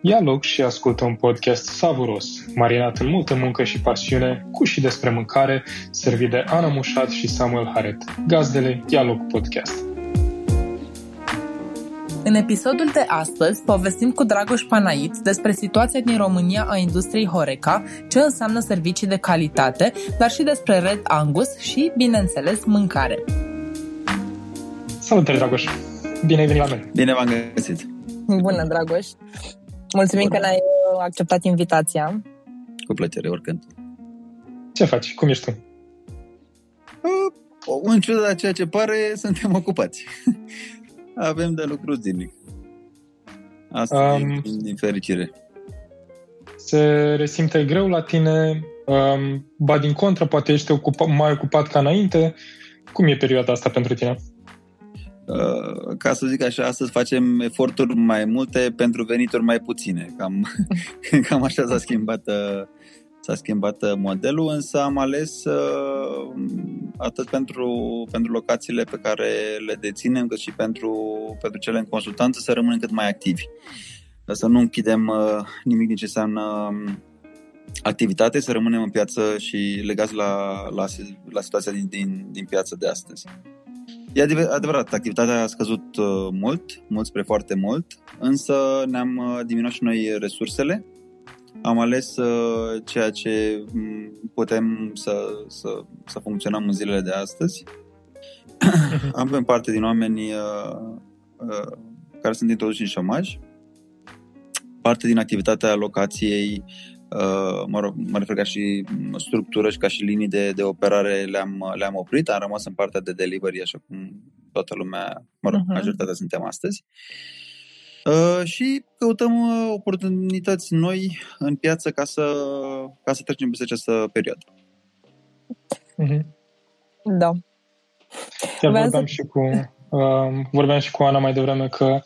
Ia loc și ascultă un podcast savuros, marinat în multă muncă și pasiune, cu și despre mâncare, servit de Ana Mușat și Samuel Haret, gazdele Ia loc podcast. În episodul de astăzi povestim cu Dragoș Panait despre situația din România a industriei Horeca, ce înseamnă servicii de calitate, dar și despre Red Angus și, bineînțeles, mâncare. Salutare, Dragoș! Bine ai venit la noi! Bine v-am găsit! Bună, Dragoș! Mulțumim Bună. că ne-ai acceptat invitația. Cu plăcere, oricând. Ce faci? Cum ești tu? Uh, în ciuda ceea ce pare, suntem ocupați. Avem de lucru zilnic. Asta um, din, din fericire. Se resimte greu la tine, um, ba din contră, poate ești ocupa, mai ocupat ca înainte. Cum e perioada asta pentru tine? Uh, ca să zic așa, astăzi facem eforturi mai multe pentru venituri mai puține. Cam, cam așa s-a schimbat, uh, s-a schimbat uh, modelul, însă am ales atât pentru, pentru locațiile pe care le deținem, cât și pentru, pentru cele în consultanță să rămânem cât mai activi. Să nu închidem nimic din ce înseamnă um, activitate, să rămânem în piață și legați la, la, la situația din, din, din piață de astăzi. E adevărat, activitatea a scăzut uh, mult, mult spre foarte mult, însă ne-am uh, diminuat și noi resursele. Am ales uh, ceea ce mm, putem să, să, să funcționăm în zilele de astăzi. Am parte din oameni care sunt introduși în șomaj, parte din activitatea locației Uh, mă, rog, mă refer ca și structură și ca și linii de, de operare le-am, le-am oprit, am rămas în partea de delivery, așa cum toată lumea, mă rog, uh-huh. majoritatea suntem astăzi. Uh, și căutăm uh, oportunități noi în piață ca să, ca să trecem peste această perioadă. Uh-huh. Da. Chiar vorbeam, să... și cu, uh, vorbeam și cu Ana mai devreme că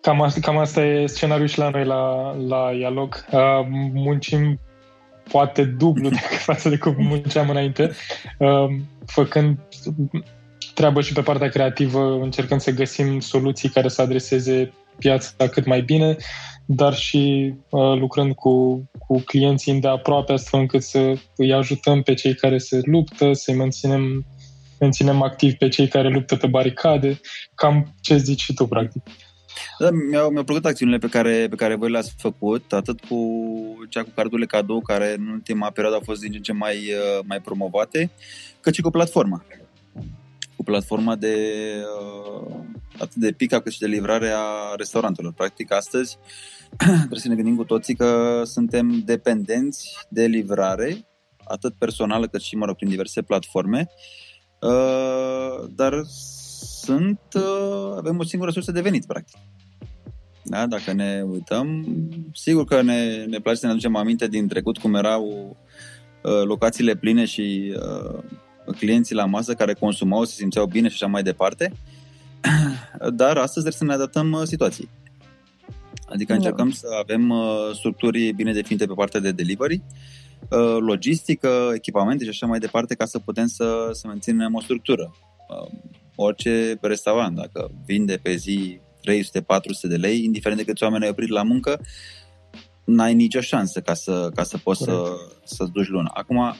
Cam asta, cam asta e scenariul și la noi la, la Ialog. Uh, muncim poate dublu decât față de cum munceam înainte, uh, făcând treabă și pe partea creativă, încercând să găsim soluții care să adreseze piața cât mai bine, dar și uh, lucrând cu, cu clienții de aproape, astfel încât să îi ajutăm pe cei care se luptă, să-i menținem, menținem activi pe cei care luptă pe baricade. Cam ce zici și tu, practic. Da, mi-au, mi-au plăcut acțiunile pe care, pe care voi le-ați făcut, atât cu cea cu cardurile cadou, care în ultima perioadă au fost din ce în ce mai, uh, mai promovate, cât și cu platforma. Cu platforma de uh, atât de pick cât și de livrare a restaurantelor. Practic, astăzi trebuie să ne gândim cu toții că suntem dependenți de livrare, atât personală cât și, mă rog, prin diverse platforme, uh, dar sunt, uh, avem o singură sursă de venit, practic. Da? Dacă ne uităm, sigur că ne, ne place să ne aducem aminte din trecut cum erau uh, locațiile pline și uh, clienții la masă care consumau, se simțeau bine și așa mai departe, dar astăzi trebuie să ne adaptăm uh, situației. Adică da. încercăm să avem uh, structuri bine definite pe partea de delivery, uh, logistică, echipamente și așa mai departe ca să putem să, să menținem o structură. Uh, orice restaurant, dacă vinde pe zi 300-400 de lei, indiferent de câți oameni ai oprit la muncă, n-ai nicio șansă ca să, ca să poți să, să-ți duci luna. Acum,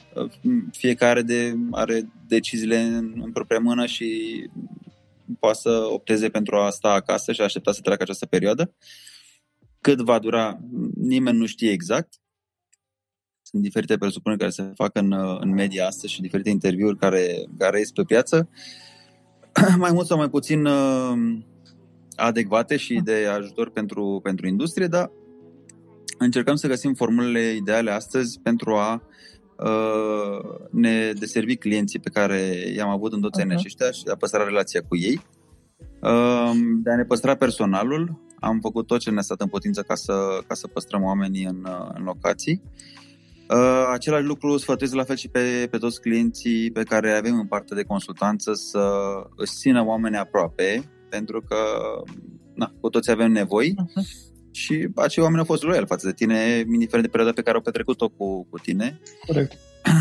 fiecare de, are deciziile în, în propria mână și poate să opteze pentru a sta acasă și a aștepta să treacă această perioadă. Cât va dura, nimeni nu știe exact. Sunt diferite presupuneri care se fac în, în media astăzi și diferite interviuri care, care ies pe piață. mai mult sau mai puțin uh, adecvate și de ajutor pentru, pentru industrie, dar încercăm să găsim formulele ideale astăzi pentru a uh, ne deservi clienții pe care i-am avut în toți uh-huh. aceștia și de a păstra relația cu ei, uh, de a ne păstra personalul. Am făcut tot ce ne-a stat în putință ca să, ca să păstrăm oamenii în, în locații. Uh, același lucru sfătuiesc la fel și pe, pe toți clienții pe care avem în parte de consultanță să își țină oamenii aproape, pentru că na, cu toți avem nevoi uh-huh. și acei oameni au fost loiali față de tine, indiferent de perioada pe care au petrecut-o cu, cu tine. Corect.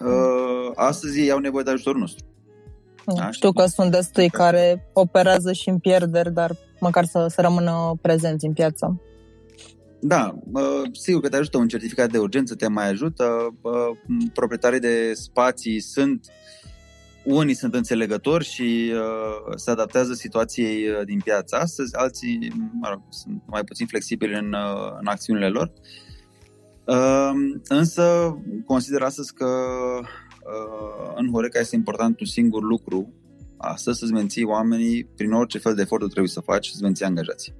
Uh, astăzi ei au nevoie de ajutorul nostru. Da, știu că sunt destui care operează și în pierderi, dar măcar să, să rămână prezenți în piață. Da, sigur că te ajută un certificat de urgență, te mai ajută. Proprietarii de spații sunt unii sunt înțelegători și uh, se adaptează situației uh, din piață astăzi, alții mă rog, sunt mai puțin flexibili în, uh, în acțiunile lor. Uh, însă consider astăzi că uh, în Horeca este important un singur lucru, astăzi să-ți menții oamenii prin orice fel de efort trebuie să faci, să-ți menții angajații.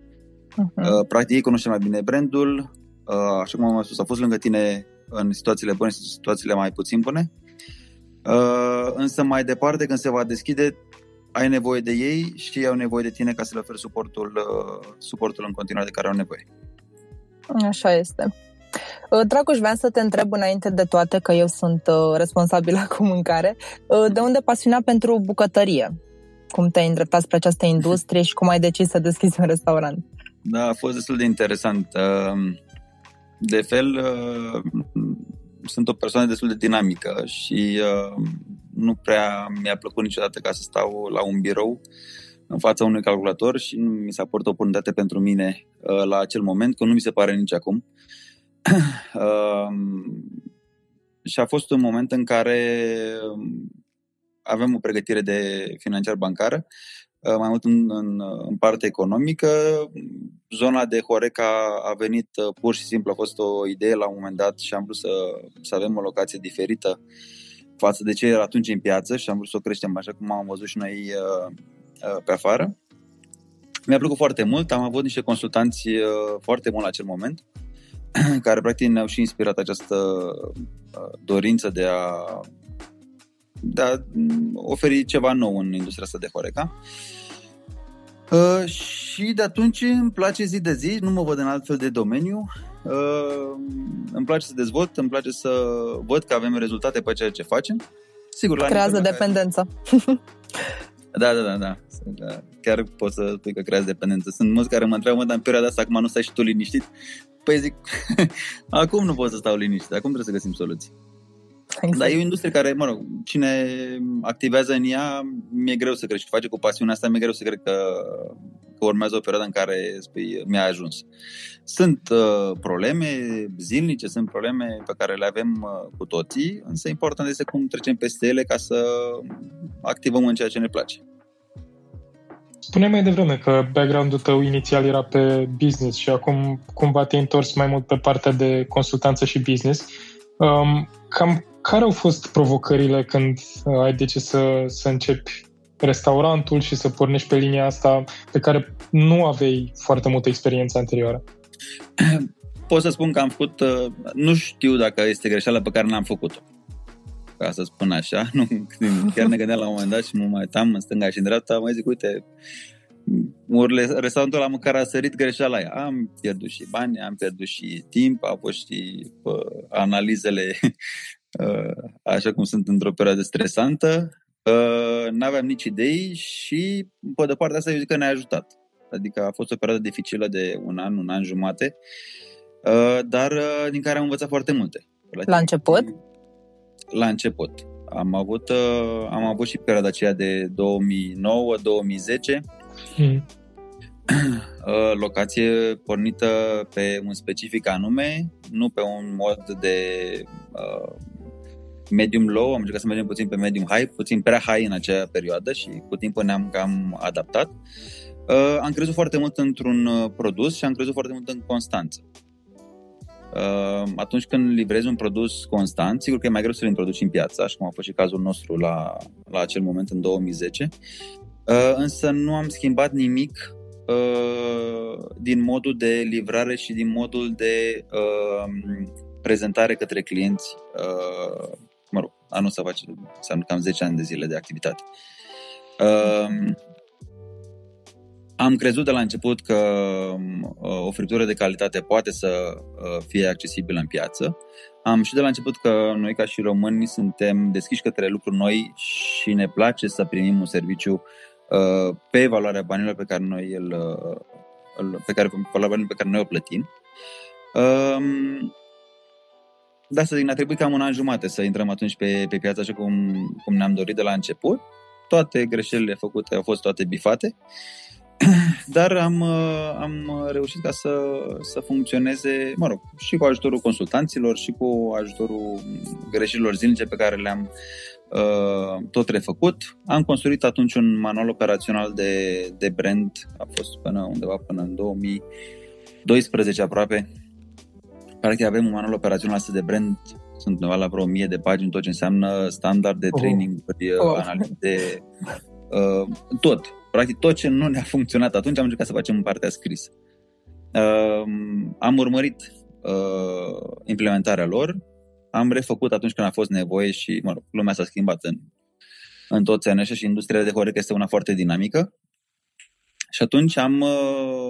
Uh-huh. Uh, practic ei cunoște mai bine brandul, uh, așa cum am spus, au fost lângă tine în situațiile bune și în situațiile mai puțin bune Uh, însă mai departe, când se va deschide, ai nevoie de ei și ei au nevoie de tine ca să le oferi suportul, uh, suportul în continuare de care au nevoie. Așa este. Uh, Dragoș, vreau să te întreb înainte de toate că eu sunt responsabilă cu mâncare. De unde pasiunea pentru bucătărie? Cum te-ai îndreptat spre această industrie și cum ai decis să deschizi un restaurant? Da, a fost destul de interesant. De fel, sunt o persoană destul de dinamică și uh, nu prea mi-a plăcut niciodată ca să stau la un birou în fața unui calculator și nu mi s-a părut o oportunitate pentru mine uh, la acel moment, că nu mi se pare nici acum. uh, și a fost un moment în care avem o pregătire de financiar bancară Uh, mai mult în, în, în partea economică. Zona de Horeca a venit uh, pur și simplu, a fost o idee la un moment dat și am vrut să, să avem o locație diferită față de ce era atunci în piață și am vrut să o creștem așa cum am văzut și noi uh, uh, pe afară. Mi-a plăcut foarte mult, am avut niște consultanți uh, foarte mult la acel moment care practic ne-au și inspirat această uh, dorință de a de a oferi ceva nou în industria asta de Horeca. Uh, și de atunci îmi place zi de zi, nu mă văd în alt fel de domeniu. Uh, îmi place să dezvolt, îmi place să văd că avem rezultate pe ceea ce facem. Sigur, la Creează dependență. Da, da, da, da. Chiar pot să spui că creează dependență. Sunt mulți care mă întreabă, dar în perioada asta acum nu stai și tu liniștit? Păi zic, acum nu pot să stau liniștit, acum trebuie să găsim soluții. Exact. Dar e o industrie care, mă rog, cine activează în ea, mi-e greu să cred și face cu pasiunea asta, mi-e greu să cred că, că urmează o perioadă în care spui, mi-a ajuns. Sunt uh, probleme zilnice, sunt probleme pe care le avem uh, cu toții, însă important este cum trecem peste ele ca să activăm în ceea ce ne place. Spune mai devreme că background-ul tău inițial era pe business și acum cumva te-ai întors mai mult pe partea de consultanță și business. Um, cam care au fost provocările când uh, ai decis să, să începi restaurantul și să pornești pe linia asta pe care nu aveai foarte multă experiență anterioară? Pot să spun că am făcut, uh, nu știu dacă este greșeala pe care n-am făcut-o ca să spun așa. Nu, chiar ne gândeam la un moment dat și mă mai uitam în stânga și în dreapta, mai zic, uite, urile, restaurantul la măcar a sărit greșeala aia. Am pierdut și bani, am pierdut și timp, au fost și pă, analizele Uh, așa cum sunt într-o perioadă stresantă, uh, n-aveam nici idei și, pe de partea asta, eu zic că ne-a ajutat. Adică a fost o perioadă dificilă de un an, un an jumate, uh, dar din care am învățat foarte multe. La început? La început. Am avut, am avut și perioada aceea de 2009-2010, hmm. locație pornită pe un specific anume, nu pe un mod de medium low, am încercat să mergem puțin pe medium high, puțin prea high în acea perioadă și cu timpul ne-am cam adaptat. Uh, am crezut foarte mult într-un uh, produs și am crezut foarte mult în constanță. Uh, atunci când livrezi un produs constant, sigur că e mai greu să-l introduci în piață, așa cum a fost și cazul nostru la, la acel moment în 2010, uh, însă nu am schimbat nimic uh, din modul de livrare și din modul de uh, prezentare către clienți uh, mă rog, anul să face, înseamnă cam 10 ani de zile de activitate. Uh, am crezut de la început că uh, o friptură de calitate poate să uh, fie accesibilă în piață. Am și de la început că noi ca și români suntem deschiși către lucruri noi și ne place să primim un serviciu uh, pe valoarea banilor pe care noi îl, îl pe care, valoarea pe care noi o plătim. Um, da, să zic, ne-a trebuit cam un an jumate să intrăm atunci pe, pe piață așa cum, cum ne-am dorit de la început. Toate greșelile făcute au fost toate bifate. Dar am, uh, am reușit ca să, să funcționeze, mă rog, și cu ajutorul consultanților și cu ajutorul greșelilor zilnice pe care le-am uh, tot refăcut. Am construit atunci un manual operațional de, de brand, a fost până undeva până în 2012 aproape. Practic avem un manual operațional asta de brand, sunt undeva la vreo 1000 de pagini, tot ce înseamnă standard de training, oh. oh. analize, uh, tot Practic tot ce nu ne-a funcționat atunci am încercat să facem în partea scrisă. Uh, am urmărit uh, implementarea lor, am refăcut atunci când a fost nevoie și mă rog, lumea s-a schimbat în, în toți anii și industria de Horeca este una foarte dinamică. Și atunci am uh,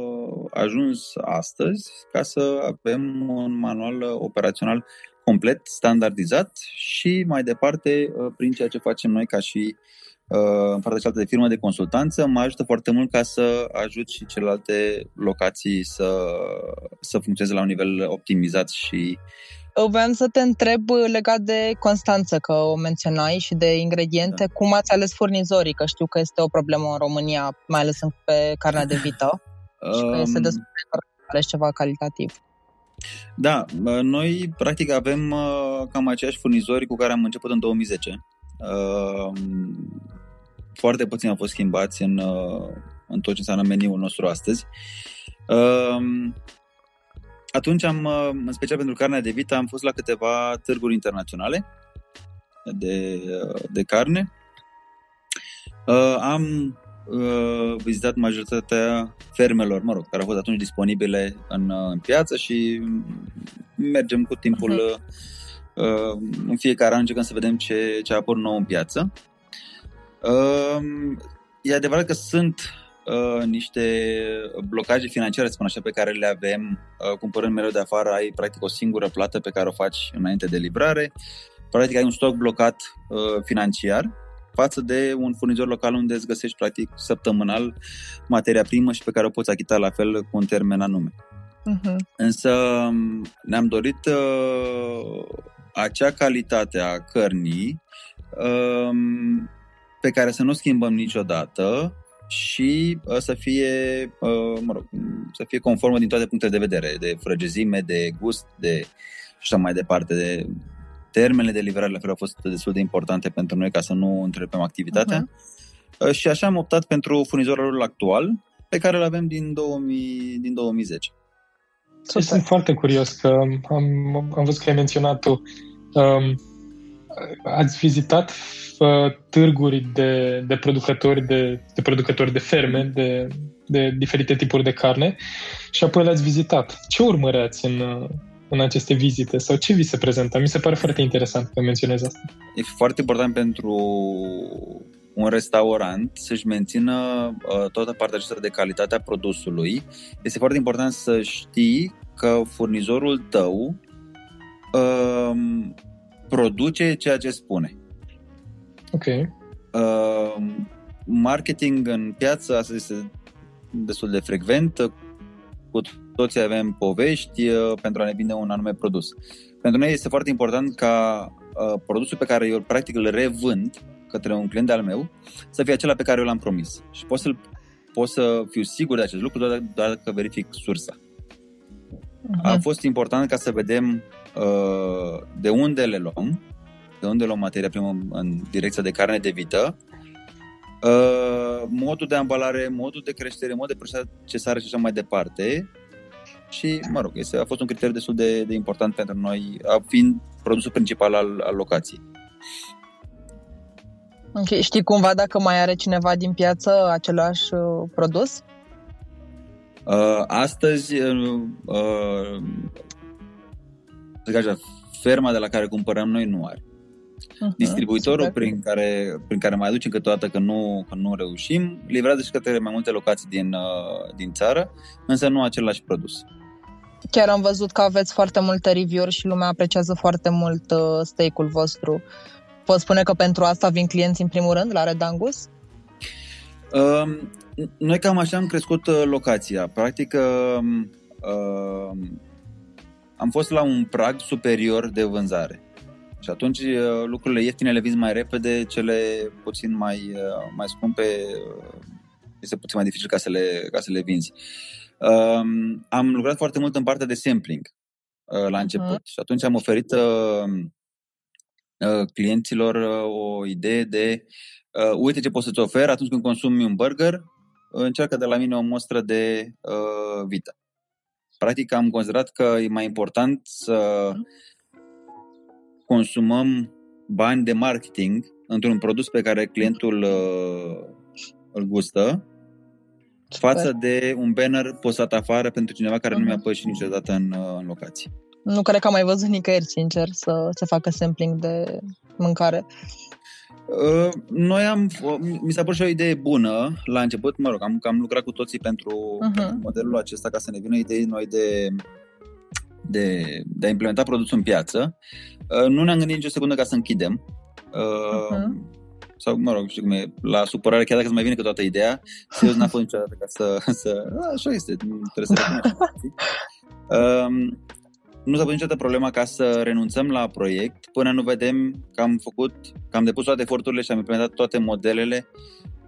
ajuns astăzi ca să avem un manual operațional complet, standardizat și mai departe, uh, prin ceea ce facem noi ca și Uh, în partea cealaltă de firmă de consultanță, mă ajută foarte mult ca să ajut și celelalte locații să, să funcționeze la un nivel optimizat și Vreau să te întreb legat de Constanță, că o menționai și de ingrediente. Da. Cum ați ales furnizorii? Că știu că este o problemă în România, mai ales pe carnea de vită. Um, și că este um, destul de ales ceva calitativ. Da, noi practic avem uh, cam aceiași furnizori cu care am început în 2010 foarte puțini au fost schimbați în, uh, în tot ce înseamnă meniul nostru astăzi. Um, atunci am, uh, în special pentru carnea de vită, am fost la câteva târguri internaționale de, uh, de carne. Am vizitat majoritatea fermelor, mă rog, care au fost atunci disponibile în, în piață și mergem cu timpul uh-huh. în fiecare an încercăm să vedem ce, ce a apărut nou în piață. E adevărat că sunt uh, niște blocaje financiare, spun așa, pe care le avem uh, cumpărând mereu de afară, ai practic o singură plată pe care o faci înainte de livrare, practic ai un stoc blocat uh, financiar față de un furnizor local unde îți găsești practic săptămânal materia primă și pe care o poți achita la fel cu un termen anume. Uh-huh. Însă ne-am dorit uh, acea calitate a cărnii uh, pe care să nu schimbăm niciodată și uh, să fie, uh, mă rog, să fie conformă din toate punctele de vedere, de frăgezime, de gust, de și așa mai departe, de termenele de livrare la fel au fost destul de importante pentru noi ca să nu întrerupem activitatea. Uh-huh. Și așa am optat pentru furnizorul actual, pe care îl avem din, 2000, din 2010. Super. Sunt foarte curios că am, am văzut că ai menționat tu. Um, ați vizitat uh, târguri de, de producători de, de producători de ferme, de, de diferite tipuri de carne și apoi le-ați vizitat. Ce urmăreați în, în aceste vizite sau ce vi se prezintă? Mi se pare foarte interesant că menționez asta. E foarte important pentru un restaurant să-și mențină uh, toată partea aceasta de calitate a produsului. Este foarte important să știi că furnizorul tău uh, produce ceea ce spune. Ok. Uh, marketing în piață, asta este destul de frecvent. Cu toții avem povești uh, pentru a ne vinde un anume produs. Pentru noi este foarte important ca uh, produsul pe care eu practic îl revând către un client al meu să fie acela pe care eu l-am promis. Și pot, să pot să fiu sigur de acest lucru doar, doar dacă verific sursa. Uh-huh. A fost important ca să vedem uh, de unde le luăm, de unde luăm materia primă în direcția de carne de vită, uh, modul de ambalare, modul de creștere, modul de procesare și așa mai departe. Și, mă rog, este, a fost un criteriu destul de, de important pentru noi, fiind produsul principal al, al locației. Ok, știi cumva dacă mai are cineva din piață același uh, produs? Uh, astăzi, uh, uh, așa, ferma de la care cumpărăm noi nu are. Uh-huh, Distribuitorul super. prin care, prin care mai aducem câteodată că nu, că nu reușim, livrează și către mai multe locații din, uh, din țară, însă nu același produs. Chiar am văzut că aveți foarte multe review-uri și lumea apreciază foarte mult uh, steak-ul vostru. Pot spune că pentru asta vin clienți în primul rând la Red Angus? Uh, noi cam așa am crescut uh, locația. Practic, uh, uh, am fost la un prag superior de vânzare. Și atunci uh, lucrurile ieftine le vinzi mai repede, cele puțin mai, uh, mai scumpe uh, este puțin mai dificil ca să le, ca să le vinzi. Um, am lucrat foarte mult în partea de sampling uh, la început uh-huh. și atunci am oferit uh, uh, clienților uh, o idee de uh, uite ce pot să-ți ofer atunci când consumi un burger, încearcă de la mine o mostră de uh, vita. Practic am considerat că e mai important să consumăm bani de marketing într-un produs pe care clientul uh, îl gustă Super. Față de un banner postat afară pentru cineva care uh-huh. nu mi-a mhm. pășit niciodată în, uh, în locație. Nu cred că am mai văzut nicăieri, sincer, să se facă sampling de mâncare. Uh, noi am, mi s-a părut și o idee bună la început, mă rog, am, am lucrat cu toții pentru uh-huh. modelul acesta ca să ne vină idei noi de, de, de a implementa produsul în piață. Uh, nu ne-am gândit nicio secundă ca să închidem. Uh-huh. Sau, mă rog, știu cum e, la supărare, chiar dacă îți mai vine cu toată ideea, serios n-a fost niciodată ca să... să a, așa este, trebuie să recunoști. Uh, nu s-a pus niciodată problema ca să renunțăm la proiect până nu vedem că am făcut, că am depus toate eforturile și am implementat toate modelele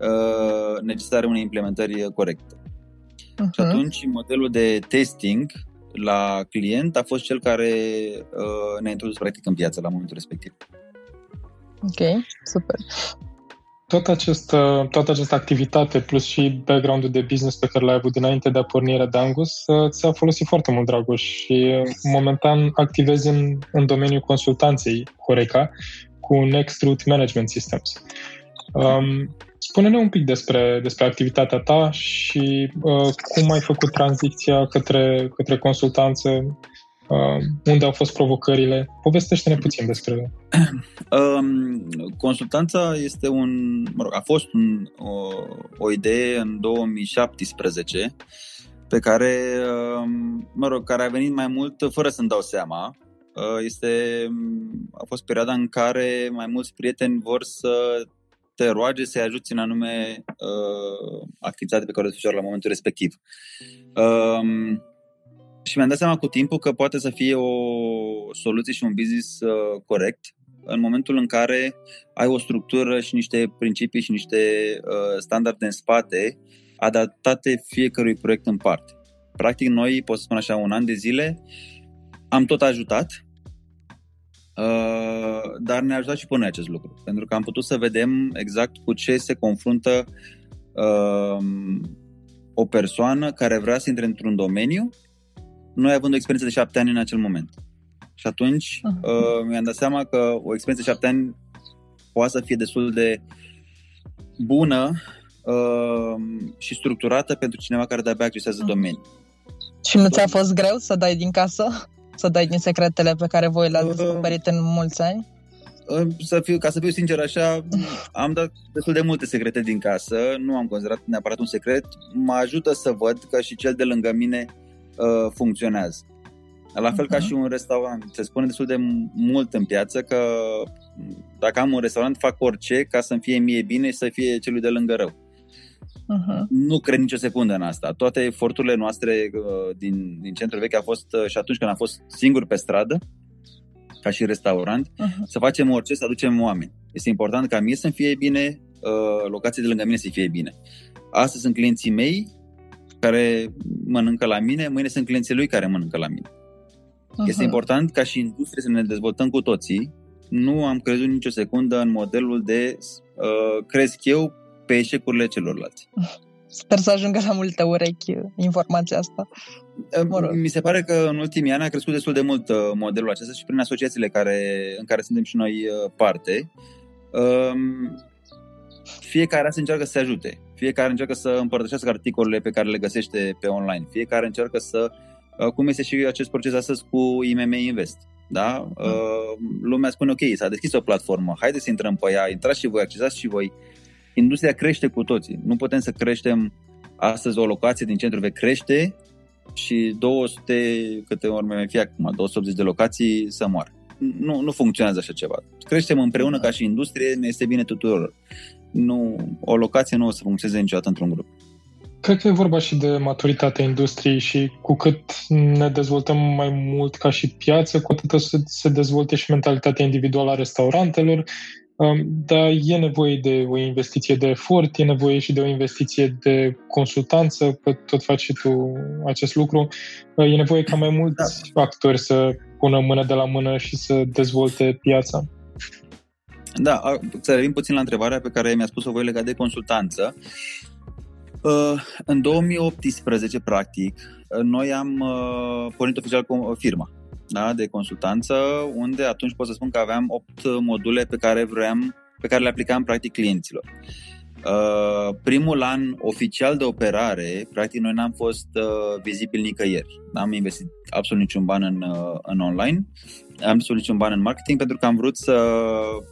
uh, necesare unei implementări corecte. Uh-huh. Și atunci modelul de testing la client a fost cel care uh, ne-a introdus practic în piață la momentul respectiv. Ok, super tot acest, toată această activitate plus și background-ul de business pe care l-ai avut dinainte de a porni de Angus ți-a folosit foarte mult, Dragoș, și momentan activezi în, în domeniul consultanței Horeca cu Next Route Management Systems. Um, spune-ne un pic despre, despre activitatea ta și uh, cum ai făcut tranziția către, către consultanță Uh, unde au fost provocările? Povestește-ne puțin despre um, Consultanța este un, mă rog, a fost un, o, o idee în 2017 pe care, um, mă rog, care a venit mai mult fără să-mi dau seama. Uh, este, a fost perioada în care mai mulți prieteni vor să te roage să-i ajuți în anume uh, activitate pe care o desfășoară la momentul respectiv. Uh, și mi-am dat seama cu timpul că poate să fie o soluție și un business uh, corect în momentul în care ai o structură și niște principii și niște uh, standarde în spate adaptate fiecărui proiect în parte. Practic, noi, pot să spun așa, un an de zile am tot ajutat, uh, dar ne-a ajutat și până acest lucru. Pentru că am putut să vedem exact cu ce se confruntă uh, o persoană care vrea să intre într-un domeniu noi având o experiență de șapte ani în acel moment. Și atunci uh-huh. uh, mi-am dat seama că o experiență de șapte ani poate să fie destul de bună uh, și structurată pentru cineva care de-abia accesează uh-huh. domeniul. Și nu ți-a fost greu să dai din casă? Să dai din secretele pe care voi le-ați uh, descoperit în mulți ani? Uh, să fiu, ca să fiu sincer așa, am dat destul de multe secrete din casă, nu am considerat neapărat un secret, mă ajută să văd că și cel de lângă mine uh, funcționează. La fel uh-huh. ca și un restaurant. Se spune destul de mult în piață că dacă am un restaurant, fac orice ca să-mi fie mie bine și să fie celui de lângă rău. Uh-huh. Nu cred nicio secundă în asta. Toate eforturile noastre uh, din, din centrul vechi a fost uh, și atunci când am fost singur pe stradă, ca și restaurant, uh-huh. să facem orice, să aducem oameni. Este important ca mie să-mi fie bine, uh, locația de lângă mine să fie bine. Astăzi sunt clienții mei, care mănâncă la mine, mâine sunt clienții lui care mănâncă la mine. Uh-huh. Este important ca și industrie să ne dezvoltăm cu toții. Nu am crezut nicio secundă în modelul de uh, cresc eu pe eșecurile celorlalți. Sper să ajungă la multe urechi informația asta. Uh, mă rog. Mi se pare că în ultimii ani a crescut destul de mult uh, modelul acesta și prin asociațiile care, în care suntem și noi uh, parte. Um, fiecare se încearcă să se ajute. Fiecare încearcă să împărtășească articolele pe care le găsește pe online. Fiecare încearcă să... Uh, cum este și acest proces astăzi cu IMM Invest. Da? Mm. Lumea spune, ok, s-a deschis o platformă, haideți să intrăm pe ea, intrați și voi, accesați și voi. Industria crește cu toții. Nu putem să creștem astăzi o locație din centru vechi crește și 200, câte ori mai fie acum, 280 de locații să moară. Nu, nu funcționează așa ceva. Creștem împreună da. ca și industrie, ne este bine tuturor nu, o locație nu o să funcționeze niciodată într-un grup. Cred că e vorba și de maturitatea industriei și cu cât ne dezvoltăm mai mult ca și piață, cu atât să se dezvolte și mentalitatea individuală a restaurantelor. Um, dar e nevoie de o investiție de efort, e nevoie și de o investiție de consultanță, că tot faci și tu acest lucru. Uh, e nevoie ca mai mulți da. actori să pună mână de la mână și să dezvolte piața. Da, să revin puțin la întrebarea pe care mi-a spus-o voi legat de consultanță. Uh, în 2018, practic, noi am uh, pornit oficial cu firma da, de consultanță, unde atunci pot să spun că aveam 8 module pe care vreau, pe care le aplicam practic clienților. Uh, primul an oficial de operare, practic noi n-am fost uh, vizibili nicăieri. N-am investit absolut niciun ban în, uh, în online, am absolut niciun ban în marketing pentru că am vrut să uh,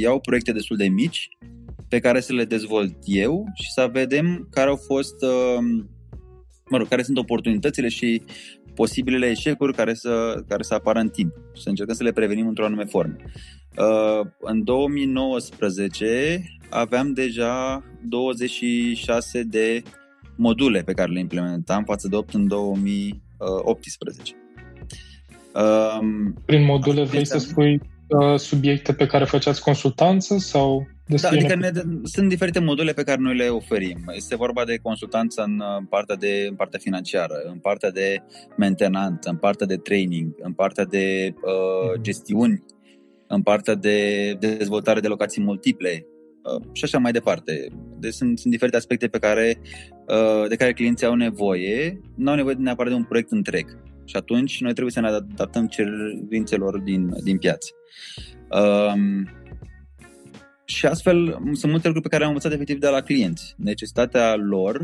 iau proiecte destul de mici pe care să le dezvolt eu și să vedem care au fost, uh, mă rog, care sunt oportunitățile și posibilele eșecuri care să, care să apară în timp și să încercăm să le prevenim într-o anume formă. Uh, în 2019 aveam deja 26 de module pe care le implementam față de 8 în 2018. Um, Prin module vrei să spui uh, subiecte pe care făceați consultanță sau da, adică ne, sunt diferite module pe care noi le oferim. Este vorba de consultanță în partea, de, în partea financiară, în partea de mentenanță, în partea de training, în partea de uh, mhm. gestiuni, în partea de, de dezvoltare de locații multiple uh, și așa mai departe. Deci sunt, sunt diferite aspecte pe care, uh, de care clienții au nevoie. Nu au nevoie neapărat de un proiect întreg. Și atunci noi trebuie să ne adaptăm cerințelor din, din piață. Uh, și astfel sunt multe lucruri pe care am învățat efectiv de la clienți. Necesitatea lor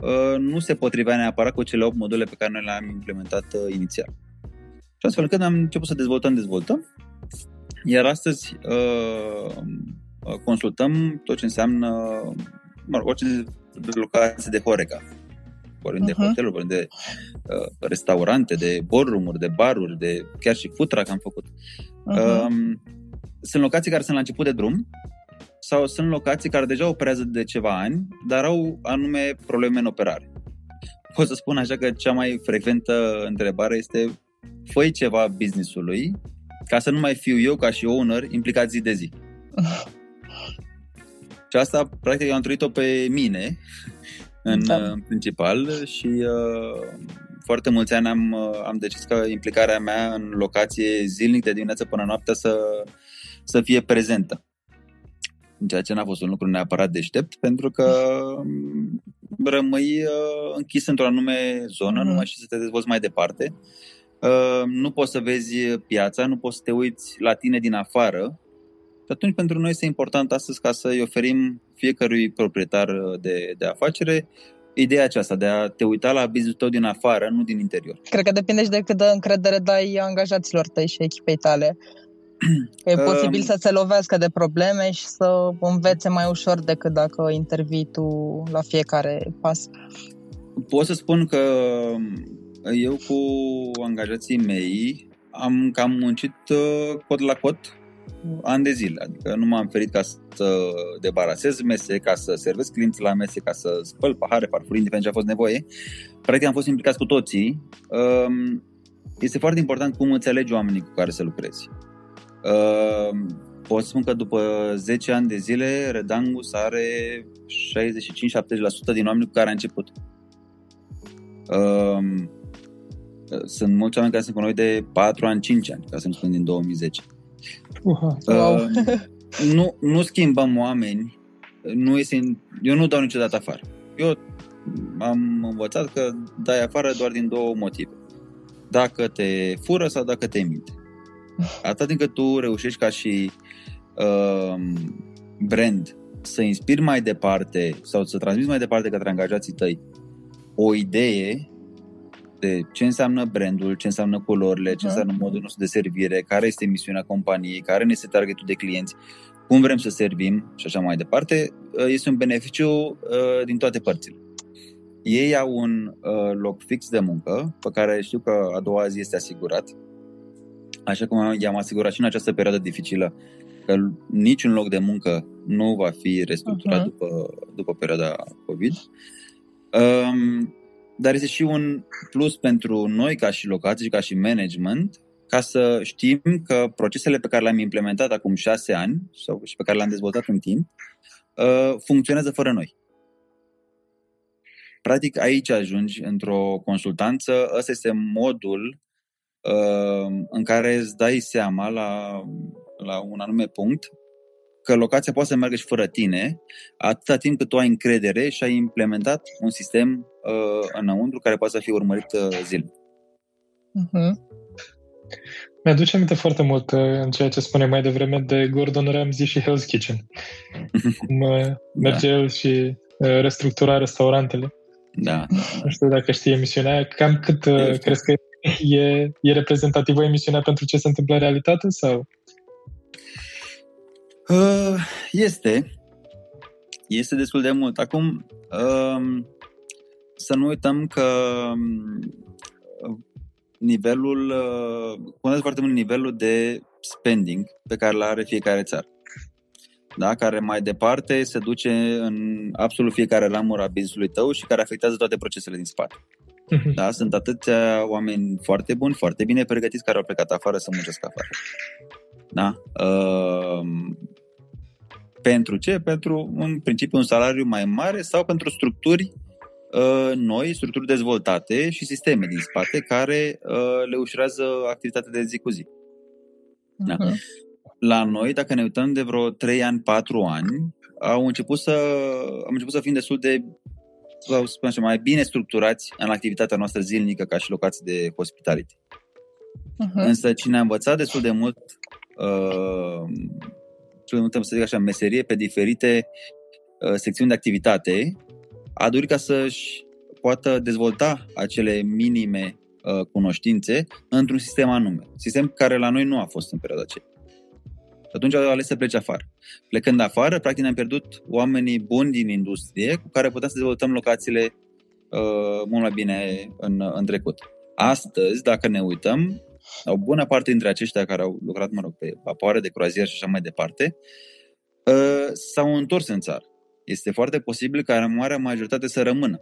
uh, nu se potrivea neapărat cu cele 8 module pe care noi le-am implementat uh, inițial. Și astfel când am început să dezvoltăm, dezvoltăm. Iar astăzi uh, consultăm tot ce înseamnă mă rog, orice locație de Horeca. Vorbim uh-huh. de mhm. hoteluri, vorbim de uh, restaurante, de ballroom de baruri, de chiar și futra că am făcut. Uh-huh. Uh, sunt locații care sunt la început de drum sau sunt locații care deja operează de ceva ani, dar au anume probleme în operare. Pot să spun așa că cea mai frecventă întrebare este fă ceva businessului ca să nu mai fiu eu ca și owner implicat zi de zi. și asta, practic, am trăit-o pe mine în, da. în principal și uh, foarte mulți ani am, uh, am decis că implicarea mea în locație zilnic de dimineață până noaptea să, să fie prezentă ceea ce n-a fost un lucru neapărat deștept, pentru că mm, rămâi uh, închis într-o anume zonă, mm. numai și să te dezvolți mai departe. Uh, nu poți să vezi piața, nu poți să te uiți la tine din afară. Și atunci pentru noi este important astăzi ca să-i oferim fiecărui proprietar de, de afacere ideea aceasta de a te uita la business tău din afară, nu din interior. Cred că depinde și de cât de încredere dai angajaților tăi și echipei tale. E posibil să se lovească de probleme și să învețe mai ușor decât dacă intervii tu la fiecare pas. Pot să spun că eu cu angajații mei am cam muncit uh, cot la cot ani de zile. Adică nu m-am ferit ca să debarasez mese, ca să servesc clienți la mese, ca să spăl pahare, farfurii, indiferent ce a fost nevoie. Practic am fost implicați cu toții. Um, este foarte important cum înțelegi oamenii cu care să lucrezi. Ehm, pot spun că după 10 ani de zile, Redangus are 65-70% din oameni cu care a început. Ehm, sunt mulți oameni care sunt cu noi de 4 ani, 5 ani, ca să nu spun din 2010. Uh-huh. Wow. nu, nu schimbăm oameni, nu este, eu nu dau niciodată afară. Eu am învățat că dai afară doar din două motive. Dacă te fură sau dacă te minte. Atât timp cât tu reușești ca și uh, brand să inspiri mai departe sau să transmiți mai departe către angajații tăi o idee de ce înseamnă brandul, ce înseamnă culorile, ce înseamnă modul nostru de servire, care este misiunea companiei, care ne este targetul de clienți, cum vrem să servim și așa mai departe, uh, este un beneficiu uh, din toate părțile. Ei au un uh, loc fix de muncă, pe care știu că a doua zi este asigurat, așa cum i-am asigurat și în această perioadă dificilă că niciun loc de muncă nu va fi restructurat uh-huh. după, după perioada COVID. Um, dar este și un plus pentru noi ca și locații, ca și management, ca să știm că procesele pe care le-am implementat acum șase ani sau și pe care le-am dezvoltat în timp uh, funcționează fără noi. Practic aici ajungi într-o consultanță, ăsta este modul uh, în care îți dai seama la, la un anume punct că locația poate să meargă și fără tine, atâta timp cât tu ai încredere și ai implementat un sistem uh, înăuntru care poate să fie urmărit uh, zilnic. Uh-huh. Mi-aduce aminte foarte mult uh, în ceea ce spune mai devreme de Gordon Ramsay și Hell's Kitchen. Cum uh, merge da. el și uh, restructura restaurantele. Da. Nu știu dacă știi emisiunea aia. Cam cât uh, crezi că e, e reprezentativă emisiunea pentru ce se întâmplă în realitate? sau? Uh, este. Este destul de mult. Acum, uh, să nu uităm că um, nivelul, uh, contează foarte mult nivelul de spending pe care îl are fiecare țară. Da? Care mai departe se duce în absolut fiecare ramură a business tău și care afectează toate procesele din spate. Mhm. Da? Sunt atâția oameni foarte buni, foarte bine pregătiți care au plecat afară să muncească afară. Da? Uh, pentru ce? Pentru, în principiu, un salariu mai mare sau pentru structuri uh, noi, structuri dezvoltate și sisteme din spate care uh, le ușurează activitatea de zi cu zi. Da. Uh-huh. La noi, dacă ne uităm de vreo 3 ani, 4 ani, au început să, am început să fim destul de să spun așa, mai bine structurați în activitatea noastră zilnică ca și locații de hospitality. Uh-huh. Însă cine a învățat destul de mult uh, putem să zic așa, meserie pe diferite uh, secțiuni de activitate, a dorit ca să-și poată dezvolta acele minime uh, cunoștințe într-un sistem anume. Sistem care la noi nu a fost în perioada aceea. Atunci au ales să plece afară. Plecând afară, practic ne-am pierdut oamenii buni din industrie cu care putem să dezvoltăm locațiile uh, mult mai bine în, în trecut. Astăzi, dacă ne uităm, o bună parte dintre aceștia care au lucrat, mă rog, pe vapoare de croazier și așa mai departe, uh, s-au întors în țară. Este foarte posibil ca marea majoritate să rămână.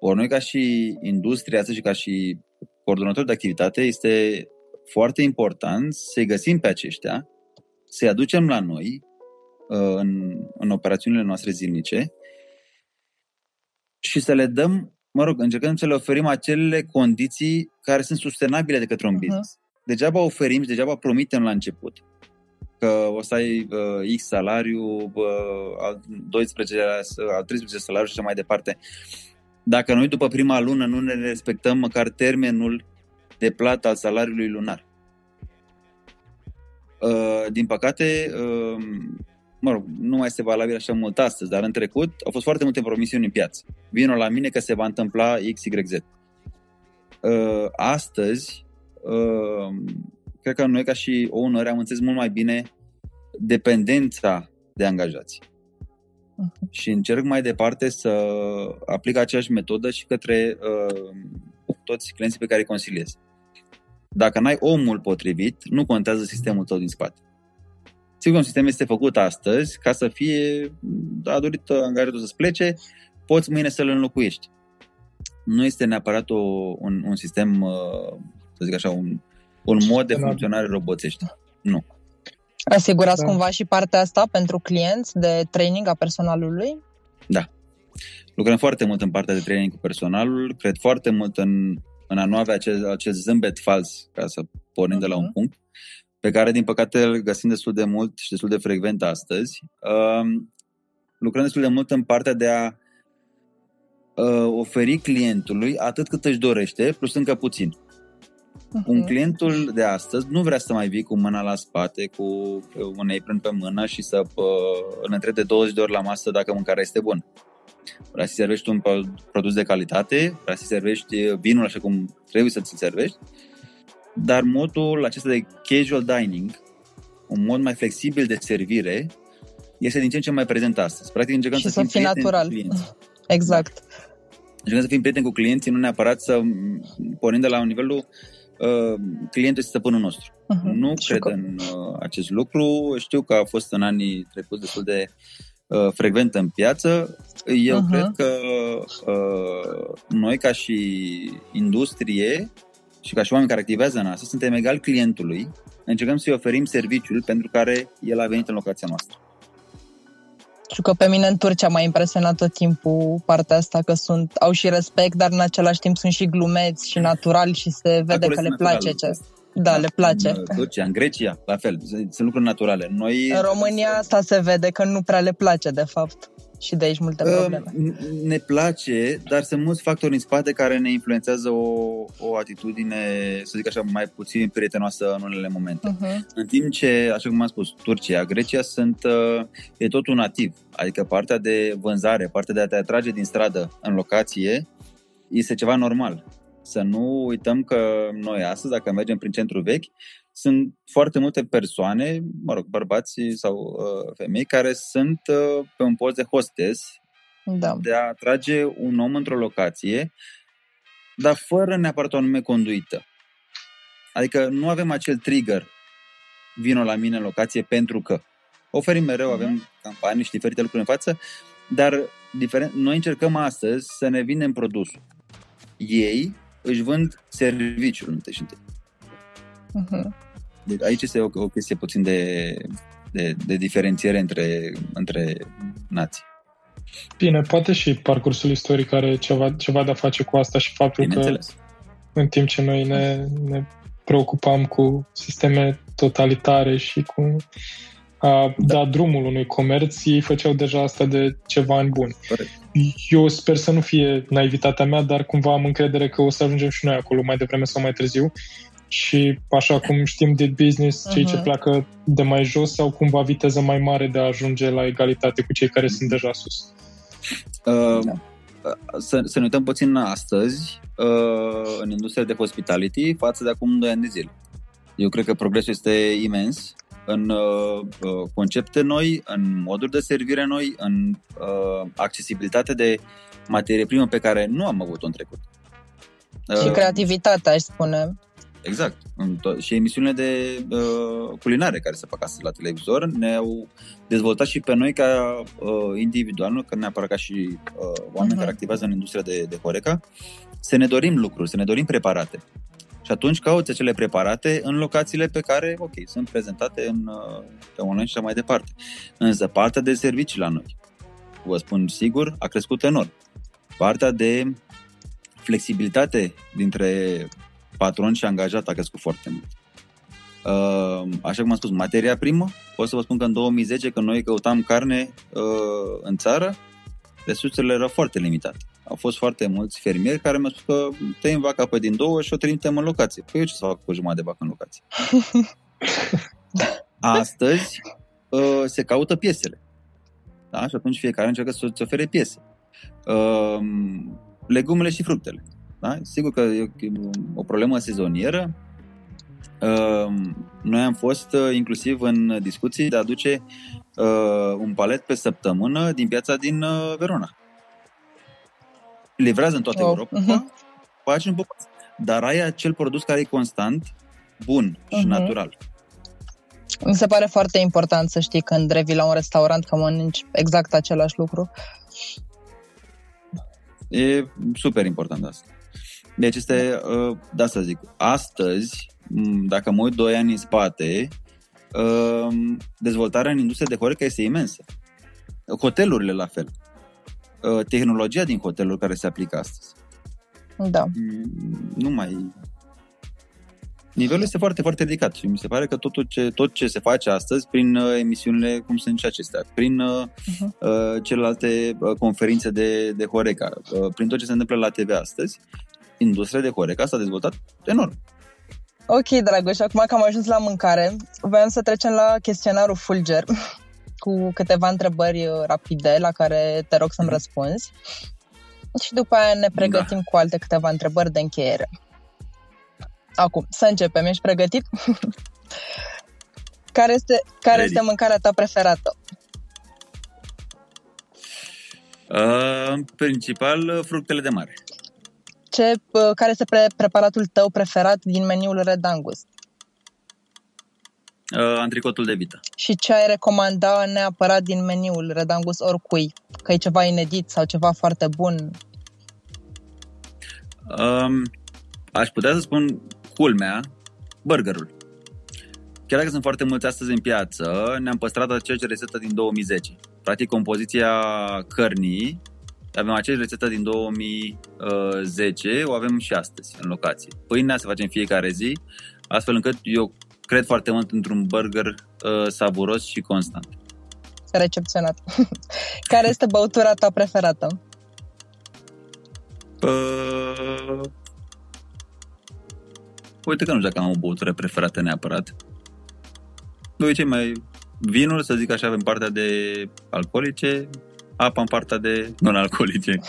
Ori noi, ca și industria asta și ca și coordonator de activitate, este foarte important să-i găsim pe aceștia, să-i aducem la noi uh, în, în operațiunile noastre zilnice și să le dăm mă rog, încercăm să le oferim acele condiții care sunt sustenabile de către un business. Uh-huh. Degeaba oferim și degeaba promitem la început că o să ai uh, X salariu, uh, al 12, al 13 salariu și așa mai departe. Dacă noi după prima lună nu ne respectăm măcar termenul de plată al salariului lunar. Uh, din păcate, uh, mă rog, nu mai este valabil așa mult astăzi, dar în trecut au fost foarte multe promisiuni în piață. Vino la mine că se va întâmpla XYZ. Uh, astăzi, uh, cred că noi ca și owner am înțeles mult mai bine dependența de angajați. Uh-huh. Și încerc mai departe să aplic aceeași metodă și către uh, toți clienții pe care îi consiliez. Dacă n-ai omul potrivit, nu contează sistemul tău din spate. Sigur, un sistem este făcut astăzi ca să fie, a dorit angajatul să-ți plece, poți mâine să-l înlocuiești. Nu este neapărat o, un, un sistem, uh, să zic așa, un, un mod de funcționare roboțești. Nu. Asigurați da. cumva și partea asta pentru clienți de training a personalului? Da. Lucrăm foarte mult în partea de training cu personalul, cred foarte mult în, în a nu avea acest, acest zâmbet fals, ca să pornim uh-huh. de la un mhm. punct pe care, din păcate, îl găsim destul de mult și destul de frecvent astăzi. Uh, lucrăm destul de mult în partea de a uh, oferi clientului atât cât își dorește, plus încă puțin. Uh-huh. Un clientul de astăzi nu vrea să mai vii cu mâna la spate, cu un apron pe mână și să uh, îl întrebe de 20 de ori la masă dacă mâncarea este bună. Vrea să servești un produs de calitate, vrea să servești vinul așa cum trebuie să ți servești dar modul acesta de casual dining, un mod mai flexibil de servire, este din ce în ce mai prezent astăzi. Practic încercăm și să, să fim natural. Exact. Încercăm să fim prieteni cu clienții, nu neapărat să pornim de la un nivelul uh, clientul este stăpânul nostru. Uh-huh. Nu și cred că... în uh, acest lucru. Știu că a fost în anii trecuți destul de uh, frecvent în piață. Eu uh-huh. cred că uh, noi, ca și industrie, și ca și oameni care activează în asta, suntem egal clientului, încercăm să-i oferim serviciul pentru care el a venit în locația noastră. Și că pe mine în Turcia m-a impresionat tot timpul partea asta că sunt, au și respect, dar în același timp sunt și glumeți și naturali și se vede Acolo că le place ce. Da, le place. În Turcia, în Grecia, la fel, sunt lucruri naturale. Noi... În România asta se vede că nu prea le place, de fapt și de aici multe probleme. Ne place, dar sunt mulți factori în spate care ne influențează o, o atitudine, să zic așa, mai puțin prietenoasă în unele momente. Uh-huh. În timp ce, așa cum am spus, Turcia, Grecia sunt, uh, e tot un nativ. Adică partea de vânzare, partea de a te atrage din stradă în locație, este ceva normal. Să nu uităm că noi astăzi, dacă mergem prin centru vechi, sunt foarte multe persoane, mă rog, bărbați sau uh, femei, care sunt uh, pe un post de hostess da. de a atrage un om într-o locație, dar fără neapărat o anume conduită. Adică nu avem acel trigger, vino la mine în locație pentru că. Oferim mereu, avem mhm. campanii și diferite lucruri în față, dar diferent, noi încercăm astăzi să ne vindem produsul. Ei își vând serviciul întâi și întâi. Uh-huh. Deci aici este o, o chestie puțin de, de, de diferențiere între, între nații. Bine, poate și parcursul istoric are ceva, ceva de a face cu asta și faptul că în timp ce noi ne, ne preocupam cu sisteme totalitare și cu a da drumul unui comerț, ei făceau deja asta de ceva ani buni. Corect. Eu sper să nu fie naivitatea mea, dar cumva am încredere că o să ajungem și noi acolo mai devreme sau mai târziu și așa cum știm de business, uh-huh. cei ce mhm. pleacă de mai jos sau cumva viteză mai mare de a ajunge la egalitate cu cei care sunt deja sus. Uh, da. să, să ne uităm puțin astăzi uh, în industria de hospitality față de acum 2 ani de zile. Eu cred că progresul este imens în uh, uh, concepte noi, în moduri de servire noi, în uh, accesibilitate de materie primă pe care nu am avut-o în trecut. Și uh, creativitatea, aș spune. Exact. To- și emisiunile de uh, culinare care se fac astăzi la televizor ne-au dezvoltat și pe noi ca uh, individual, nu că neapărat ca și uh, oameni uh-huh. care activează în industria de, de Horeca, să ne dorim lucruri, să ne dorim preparate. Și atunci cauți acele preparate în locațiile pe care, ok, sunt prezentate în, uh, pe online și așa mai departe. Însă partea de servicii la noi, vă spun sigur, a crescut enorm. Partea de flexibilitate dintre patron și angajat a crescut foarte mult. Uh, așa cum am spus, materia primă, pot să vă spun că în 2010, când noi căutam carne uh, în țară, resursele erau foarte limitate. Au fost foarte mulți fermieri care mi-au spus că tăiem vaca pe din două și o trimitem în locație. Păi eu ce să fac cu jumătate de vacă în locație? Astăzi uh, se caută piesele. Da? Și atunci fiecare încearcă să-ți ofere piese. Uh, legumele și fructele. Da? Sigur că e o problemă sezonieră. Ehm, noi am fost uh, inclusiv în discuții de a aduce uh, un palet pe săptămână din piața din uh, Verona. Livrează în toată oh. Europa, uh-huh. faci un popas. Dar ai acel produs care e constant, bun și uh-huh. natural. Mi se pare foarte important să știi când revii la un restaurant că mănânci exact același lucru. E super important asta. Deci este, uh, da să zic, astăzi, dacă mă uit 2 ani în spate, uh, dezvoltarea în industria de Horeca este imensă. Hotelurile la fel. Uh, tehnologia din hoteluri care se aplică astăzi. Da. Nu mai... Nivelul este foarte, foarte ridicat și mi se pare că totul ce, tot ce se face astăzi prin uh, emisiunile, cum sunt și acestea, prin uh, uh-huh. celelalte uh, conferințe de, de Horeca, uh, prin tot ce se întâmplă la TV astăzi, industria de Horeca s-a dezvoltat enorm. Ok, Dragoș, acum că am ajuns la mâncare, voiam să trecem la chestionarul Fulger cu câteva întrebări uh, rapide la care te rog să-mi mhm. răspunzi și după aia ne pregătim da. cu alte câteva întrebări de încheiere. Acum, să începem. Ești pregătit? care este, care este mâncarea ta preferată? Uh, în principal, fructele de mare ce, care este pre- preparatul tău preferat din meniul Red Angus? Uh, antricotul de vită. Și ce ai recomanda neapărat din meniul Red Angus oricui? Că e ceva inedit sau ceva foarte bun? Um, aș putea să spun culmea, burgerul. Chiar dacă sunt foarte mulți astăzi în piață, ne-am păstrat aceeași rețetă din 2010. Practic, compoziția cărnii, avem aceeași rețetă din 2010, o avem și astăzi în locație. Pâinea se face în fiecare zi, astfel încât eu cred foarte mult într-un burger uh, savuros și constant. Recepționat. Care este băutura ta preferată? Uh, uite că nu știu dacă am o băutură preferată neapărat. De obicei mai vinul, să zic așa, avem partea de alcoolice, apa în partea de non-alcoolice.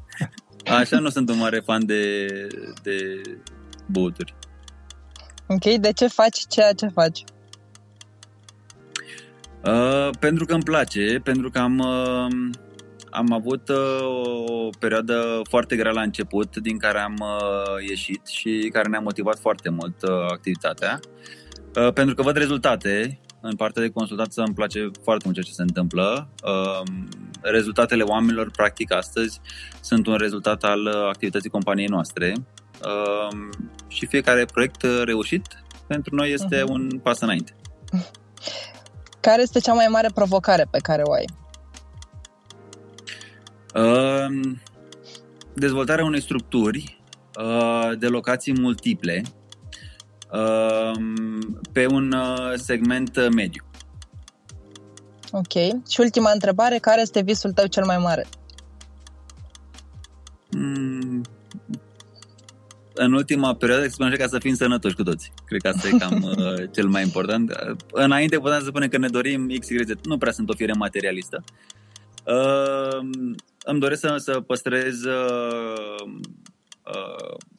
așa nu sunt un mare fan de, de băuturi. Ok, de ce faci ceea ce faci? Uh, pentru că îmi place, pentru că am, uh, am avut uh, o perioadă foarte grea la început, din care am uh, ieșit și care ne-a motivat foarte mult uh, activitatea. Uh, pentru că văd rezultate în partea de consultanță îmi place foarte mult ceea ce se întâmplă. Uh, rezultatele oamenilor, practic, astăzi sunt un rezultat al uh, activității companiei noastre uh, și fiecare proiect reușit pentru noi este uh-huh. un pas înainte. Care este cea mai mare provocare pe care o ai? Uh, dezvoltarea unei structuri uh, de locații multiple uh, pe un uh, segment mediu. Ok. Și ultima întrebare, care este visul tău cel mai mare? Mm, în ultima perioadă exprimăm ca să fim sănătoși cu toți. Cred că asta e cam uh, cel mai important. Înainte puteam să spunem că ne dorim X, Y, Z. Nu prea sunt o fire materialistă. Uh, îmi doresc să, să păstrez uh, uh,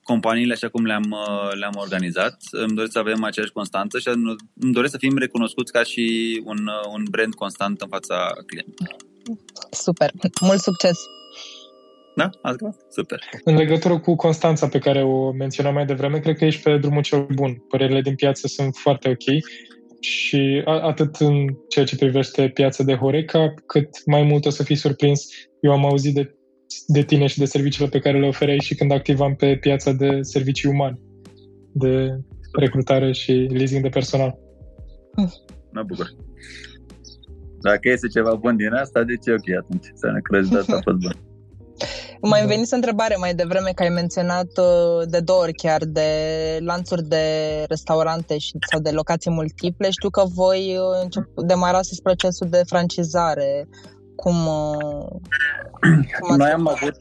companiile așa cum le-am, uh, le-am organizat. Îmi doresc să avem aceeași constanță și îmi doresc să fim recunoscuți ca și un, uh, un brand constant în fața clientului. Super! Mult succes! Da? Asta? Super. În legătură cu Constanța pe care o menționam mai devreme, cred că ești pe drumul cel bun. Părerile din piață sunt foarte ok și atât în ceea ce privește piața de Horeca, cât mai mult o să fii surprins. Eu am auzit de, de tine și de serviciile pe care le oferai și când activam pe piața de servicii umane, de recrutare și leasing de personal. Mă bucur. Dacă este ceva bun din asta, de ce ok atunci? Să ne crezi de asta a fost bun. Mai da. venit o întrebare mai devreme că ai menționat uh, de două ori chiar de lanțuri de restaurante și, sau de locații multiple. Știu că voi uh, încep, demarați procesul de francizare. Cum, uh, cum Noi am avut,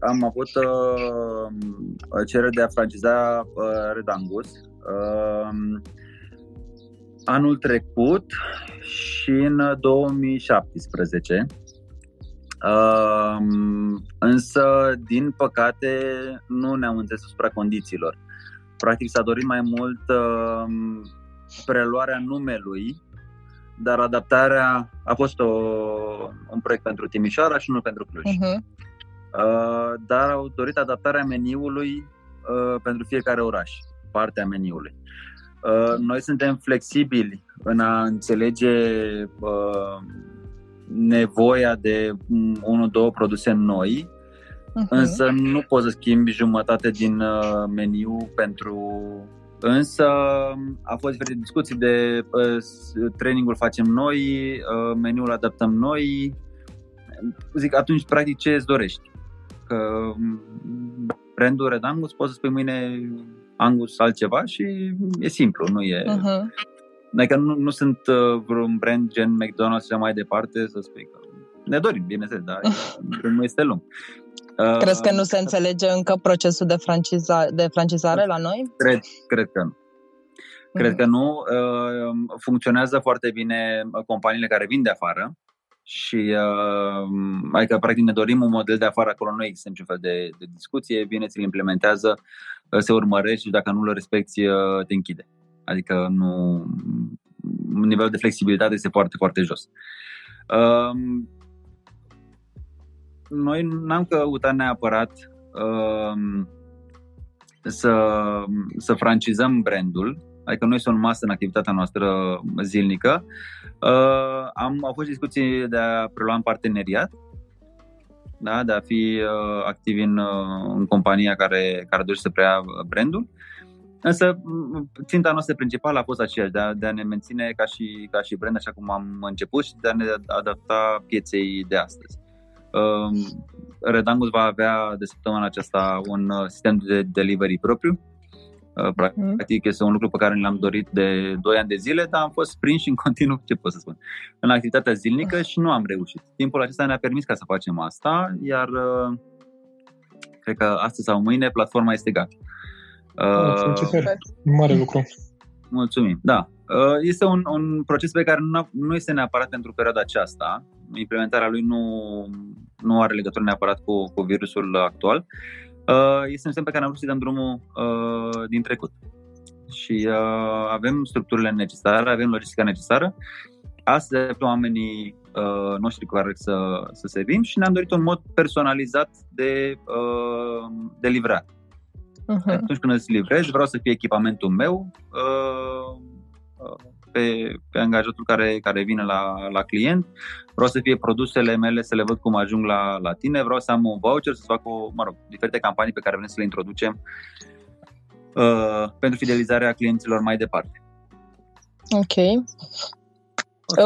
am avut cerere de a franciza Red Angus anul trecut și în 2017 însă, din păcate, nu ne-am înțeles asupra condițiilor. Practic s-a dorit mai mult uh, preluarea numelui, dar adaptarea a fost o, un proiect pentru Timișoara și unul pentru Cluj. Uh-huh. Uh, dar au dorit adaptarea meniului uh, pentru fiecare oraș, partea meniului. Uh, noi suntem flexibili în a înțelege uh, nevoia de unul, două produse noi, uh-huh. însă nu poți să schimbi jumătate din uh, meniu pentru... Însă a fost diferite discuții de uh, trainingul facem noi, uh, meniul adaptăm noi. Zic, atunci, practic, ce îți dorești? Că brandul Red Angus poți să spui mâine Angus altceva și e simplu, nu e... Uh-huh. Adică nu, nu sunt uh, vreun brand gen McDonald's și mai departe să spui că ne dorim, bineînțeles, dar drumul este lung. Uh, Crezi că nu se înțelege încă procesul de, franciza, de francizare la noi? Cred, cred că nu. Cred mm. că nu. Uh, funcționează foarte bine companiile care vin de afară și uh, adică practic ne dorim un model de afară acolo nu există niciun fel de, de discuție, vine, ți-l implementează, se urmărește și dacă nu le respecti, te închide. Adică nu, nivelul de flexibilitate este foarte, foarte jos. Um, noi n-am căutat neapărat um, să, să francizăm brandul, adică noi sunt masă în activitatea noastră zilnică. Uh, am, au fost discuții de a prelua în parteneriat, da, de a fi uh, activi în, uh, în compania care, care dorește să preia brandul. Însă, ținta noastră principală a fost aceeași, de a, de a ne menține ca și, ca și brand, așa cum am început, și de a ne adapta pieței de astăzi. Um, Redangus va avea de săptămâna aceasta un uh, sistem de delivery propriu. Uh, practic este un lucru pe care l-am dorit de 2 ani de zile, dar am fost prins în continuu, ce pot să spun, în activitatea zilnică și nu am reușit. Timpul acesta ne-a permis ca să facem asta, iar uh, cred că astăzi sau mâine platforma este gata. Uh, Mare lucru. Mulțumim. Da. Uh, este un, un proces pe care nu, nu este neapărat pentru perioada aceasta. Implementarea lui nu, nu are legătură neapărat cu, cu virusul actual. Uh, este un semn pe care am vrut să dăm drumul uh, din trecut. Și avem structurile necesare, avem logistica necesară. Astăzi avem oamenii noștri cu care să, să servim și ne-am dorit un mod personalizat de, de livrare. Uh-huh. Atunci când îți livrezi, vreau să fie echipamentul meu uh, uh, pe, pe angajatul care, care vine la, la client, vreau să fie produsele mele, să le văd cum ajung la, la tine, vreau să am un voucher, să fac o, mă rog, diferite campanii pe care vrem să le introducem uh, pentru fidelizarea clienților mai departe. Ok.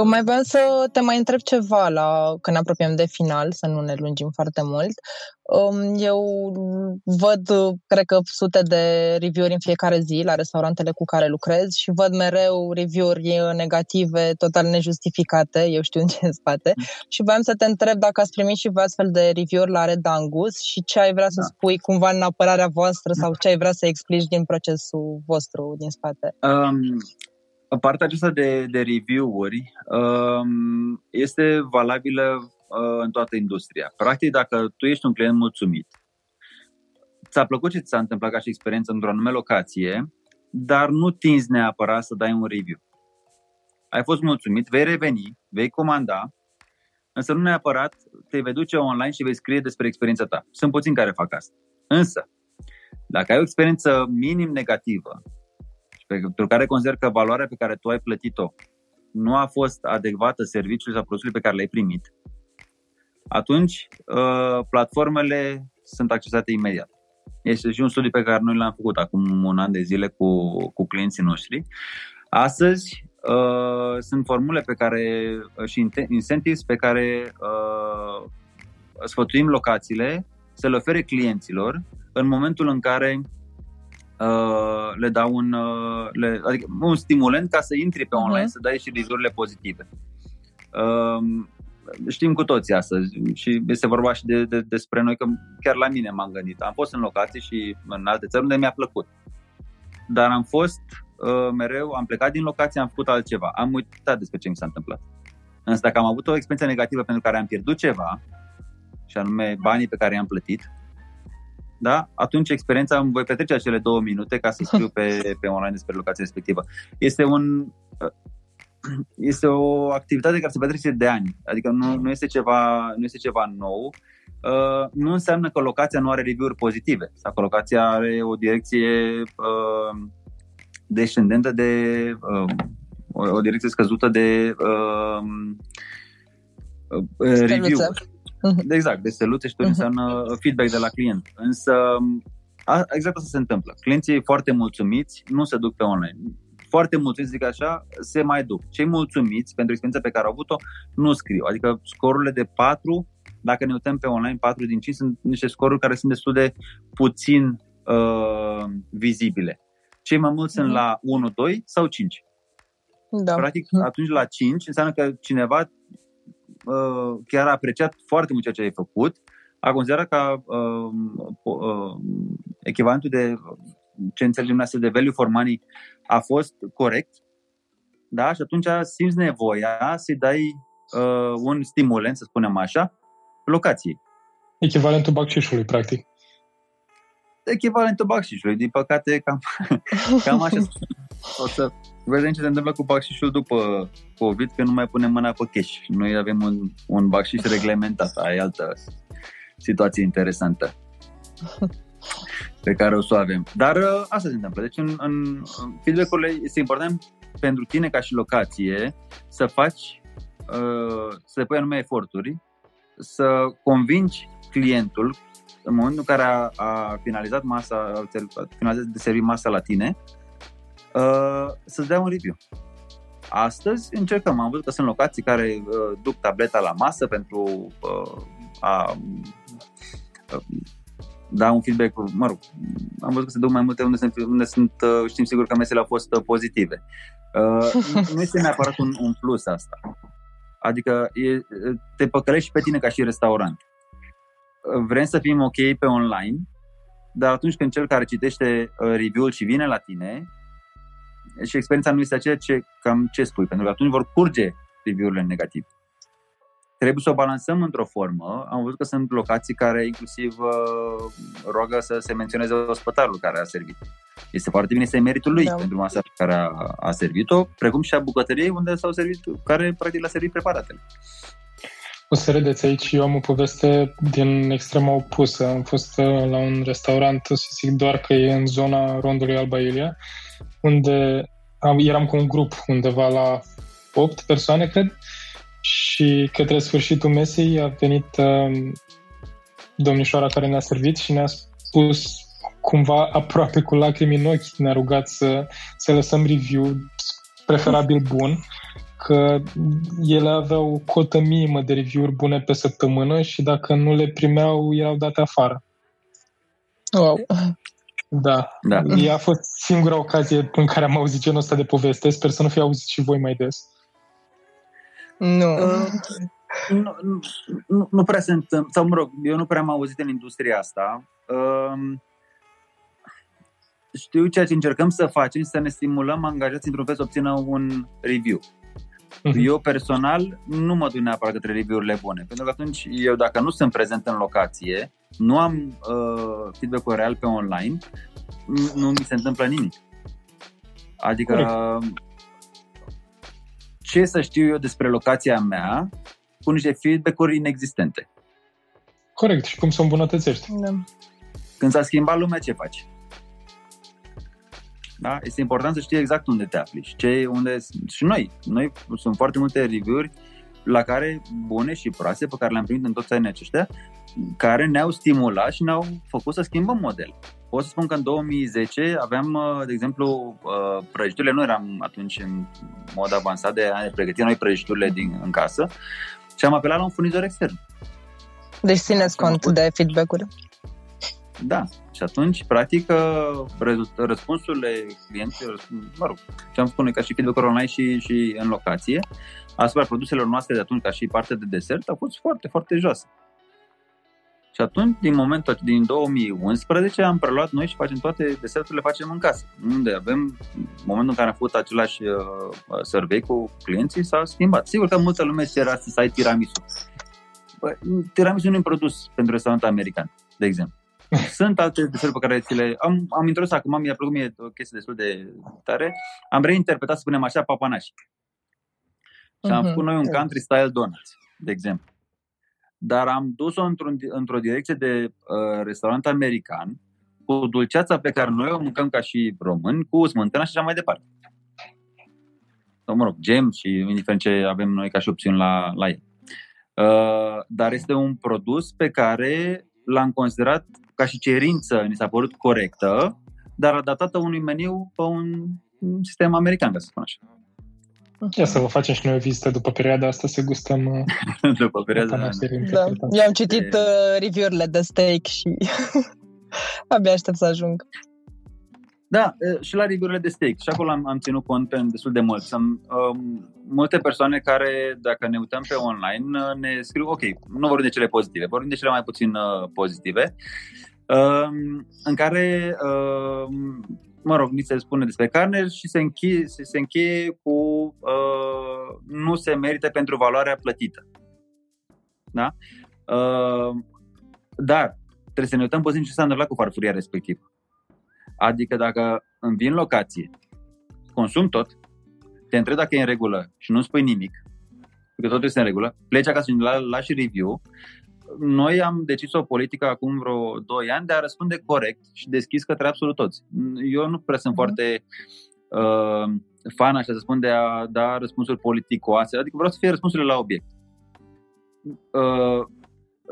Mai vreau să te mai întreb ceva la când ne apropiem de final, să nu ne lungim foarte mult. Um, eu văd, cred că, sute de review-uri în fiecare zi la restaurantele cu care lucrez și văd mereu review-uri negative, total nejustificate, eu știu ce în spate. Mm. Și vreau să te întreb dacă ați primit și voi astfel de review-uri la Red Angus și ce ai vrea să da. spui cumva în apărarea voastră sau ce ai vrea să explici din procesul vostru din spate. Um, partea aceasta de, de review-uri um, este valabilă uh, în toată industria. Practic, dacă tu ești un client mulțumit, ți-a plăcut ce ți s-a întâmplat ca și experiență într-o anume locație, dar nu tinzi neapărat să dai un review. Ai fost mulțumit, vei reveni, vei comanda, însă nu neapărat te vei duce online și vei scrie despre experiența ta. Sunt puțini care fac asta. Însă, dacă ai o experiență minim negativă pentru care consider că valoarea pe care tu ai plătit-o nu a fost adecvată serviciului sau produsului pe care l-ai primit, atunci uh, platformele sunt accesate imediat. Este și un studiu pe care noi l-am făcut acum un an de zile cu, cu clienții noștri. Astăzi uh, sunt formule pe care uh, și incentives pe care uh, sfătuim locațiile să le ofere clienților în momentul în care Uh, le dau un, uh, le, adică un stimulent ca să intri pe online, uh-huh. să dai și review pozitive. Uh, știm cu toții astăzi și este vorba și de, de, despre noi, că chiar la mine m-am gândit. Am fost în locații și în alte țări unde mi-a plăcut. Dar am fost uh, mereu, am plecat din locație, am făcut altceva. Am uitat despre ce mi s-a întâmplat. Însă dacă am avut o experiență negativă pentru care am pierdut ceva, și anume banii pe care i-am plătit, da? atunci experiența îmi voi petrece acele două minute ca să scriu pe, pe online despre locația respectivă. Este un este o activitate care se petrece de ani, adică nu, nu, este, ceva, nu este ceva nou. Uh, nu înseamnă că locația nu are review-uri pozitive sau că locația are o direcție uh, descendentă de uh, o, o direcție scăzută de uh, uh, review-uri. Uh-huh. Exact, de steluțe și tot uh-huh. înseamnă feedback de la client. Însă a, exact asta se întâmplă. Clienții foarte mulțumiți nu se duc pe online. Foarte mulțumiți, zic așa, se mai duc. Cei mulțumiți pentru experiența pe care au avut-o nu scriu. Adică scorurile de 4, dacă ne uităm pe online, 4 din 5 sunt niște scoruri care sunt destul de puțin uh, vizibile. Cei mai mulți uh-huh. sunt la 1, 2 sau 5. Da. Practic, atunci la 5 înseamnă că cineva Uh, chiar a apreciat foarte mult ceea ce ai făcut, a considerat că uh, uh, echivalentul de ce înțelegem noi de value for money a fost corect, da? Și atunci simți nevoia să-i dai uh, un stimulent, să spunem așa, locației. Echivalentul bacșișului, practic. Echivalentul bacșișului, din păcate, cam, cam așa. O să vedem ce se întâmplă cu baxișul după COVID, că nu mai punem mâna pe cash. Noi avem un, un baxiș reglementat, ai altă situație interesantă pe care o să o avem. Dar uh, asta se întâmplă. Deci în, în feedback-urile este important pentru tine ca și locație să faci, uh, să pui anume eforturi, să convingi clientul, în momentul în care a, a finalizat masa, a finalizat de servit masa la tine, uh, să-ți dea un review. Astăzi încercăm, am văzut că sunt locații care uh, duc tableta la masă pentru uh, a uh, da un feedback, mă rog, am văzut că se duc mai multe unde sunt, unde sunt uh, știm sigur că mesele au fost uh, pozitive. Uh, nu este neapărat un, un plus asta. Adică e, te păcălești pe tine ca și restaurant. Vrem să fim ok pe online, dar atunci când cel care citește review-ul și vine la tine, și experiența nu este aceea ce, cam ce spui, pentru că atunci vor curge review-urile negative trebuie să o balansăm într-o formă. Am văzut că sunt locații care inclusiv uh, roagă să se menționeze ospătarul care a servit. Este foarte bine, este meritul lui da. pentru masa pe care a, a servit-o, precum și a bucătăriei unde s-au servit, care practic l-a servit preparatele. O să râdeți aici, eu am o poveste din extrema opusă. Am fost uh, la un restaurant, să zic doar că e în zona rondului Alba Iulia, unde am, eram cu un grup undeva la 8 persoane, cred, și către sfârșitul mesei a venit uh, domnișoara care ne-a servit și ne-a spus cumva aproape cu lacrimi în ochi, ne-a rugat să, să lăsăm review, preferabil bun, că ele aveau o cotă minimă de review-uri bune pe săptămână și dacă nu le primeau, erau date afară. Wow. Da. da. Ea a fost singura ocazie în care am auzit genul ăsta de poveste. Sper să nu fi auzit și voi mai des. Nu. Uh, nu, nu, nu prea sunt, sau mă rog, eu nu prea am auzit în industria asta. Uh, știu ceea ce încercăm să facem, să ne stimulăm angajații într-un fel să obțină un review. Uh-huh. Eu personal nu mă duc neapărat către review-urile bune, pentru că atunci eu dacă nu sunt prezent în locație, nu am uh, feedback-ul real pe online, nu mi se întâmplă nimic. Adică Corect ce să știu eu despre locația mea cu niște feedback-uri inexistente. Corect, și cum să îmbunătățești. Da. Când s-a schimbat lumea, ce faci? Da? Este important să știi exact unde te afli și ce, unde și noi. Noi sunt foarte multe review-uri la care bune și proaste pe care le-am primit în toți anii aceștia, care ne-au stimulat și ne-au făcut să schimbăm model. Pot să spun că în 2010 aveam, uh, de exemplu, uh, prăjiturile, nu eram atunci în mod avansat de a ne pregăti noi prăjiturile din, în casă și am apelat la un furnizor extern. Deci țineți cont de feedback-uri? Da. Și atunci, practic, uh, răspunsurile clienților, mă rog, ce am spune ca și feedback online și, și în locație, asupra produselor noastre de atunci, ca și parte de desert, au fost foarte, foarte joase. Și atunci, din momentul din 2011, am preluat noi și facem toate deserturile, facem în casă. Unde avem, în momentul în care am făcut același uh, survey cu clienții, s-a schimbat. Sigur că multă lume era să ai tiramisu. Bă, tiramisu nu e un produs pentru restaurant american, de exemplu. Sunt alte deserturi pe care ți le... Am, am introdus acum, mi-a plăcut mie o chestie destul de tare. Am reinterpretat, să spunem așa, papanași. Și am uh-huh. făcut noi un country style donuts, de exemplu dar am dus-o într-o, într-o direcție de uh, restaurant american, cu dulceața pe care noi o mâncăm ca și români, cu smântână și așa mai departe. Sau, mă rog, gem și indiferent ce avem noi ca și opțiuni la, la el. Uh, dar este un produs pe care l-am considerat ca și cerință, mi s-a părut corectă, dar adaptată unui meniu pe un sistem american, ca să spun așa. Ia să vă facem și noi o vizită după perioada asta să gustăm uh, după perioada da. da. Eu am citit uh, review-urile de steak și abia aștept să ajung. Da, uh, și la review de steak. Și acolo am, am ținut cont pe destul de mult. Sunt um, multe persoane care, dacă ne uităm pe online, uh, ne scriu, ok, nu vorbim de cele pozitive, vorbim de cele mai puțin uh, pozitive, um, în care uh, mă rog, ni se spune despre carne și se încheie, se, se încheie cu uh, nu se merită pentru valoarea plătită. Da? Uh, dar trebuie să ne uităm puțin ce s-a întâmplat cu farfuria respectivă. Adică dacă îmi vin locație, consum tot, te întreb dacă e în regulă și nu spui nimic, că totul este în regulă, pleci acasă și la, lași review, noi am decis o politică acum vreo 2 ani de a răspunde corect și deschis către absolut toți. Eu nu prea sunt mm-hmm. foarte uh, fan, așa să spun, de a da răspunsuri politicoase, adică vreau să fie răspunsurile la obiect. Uh,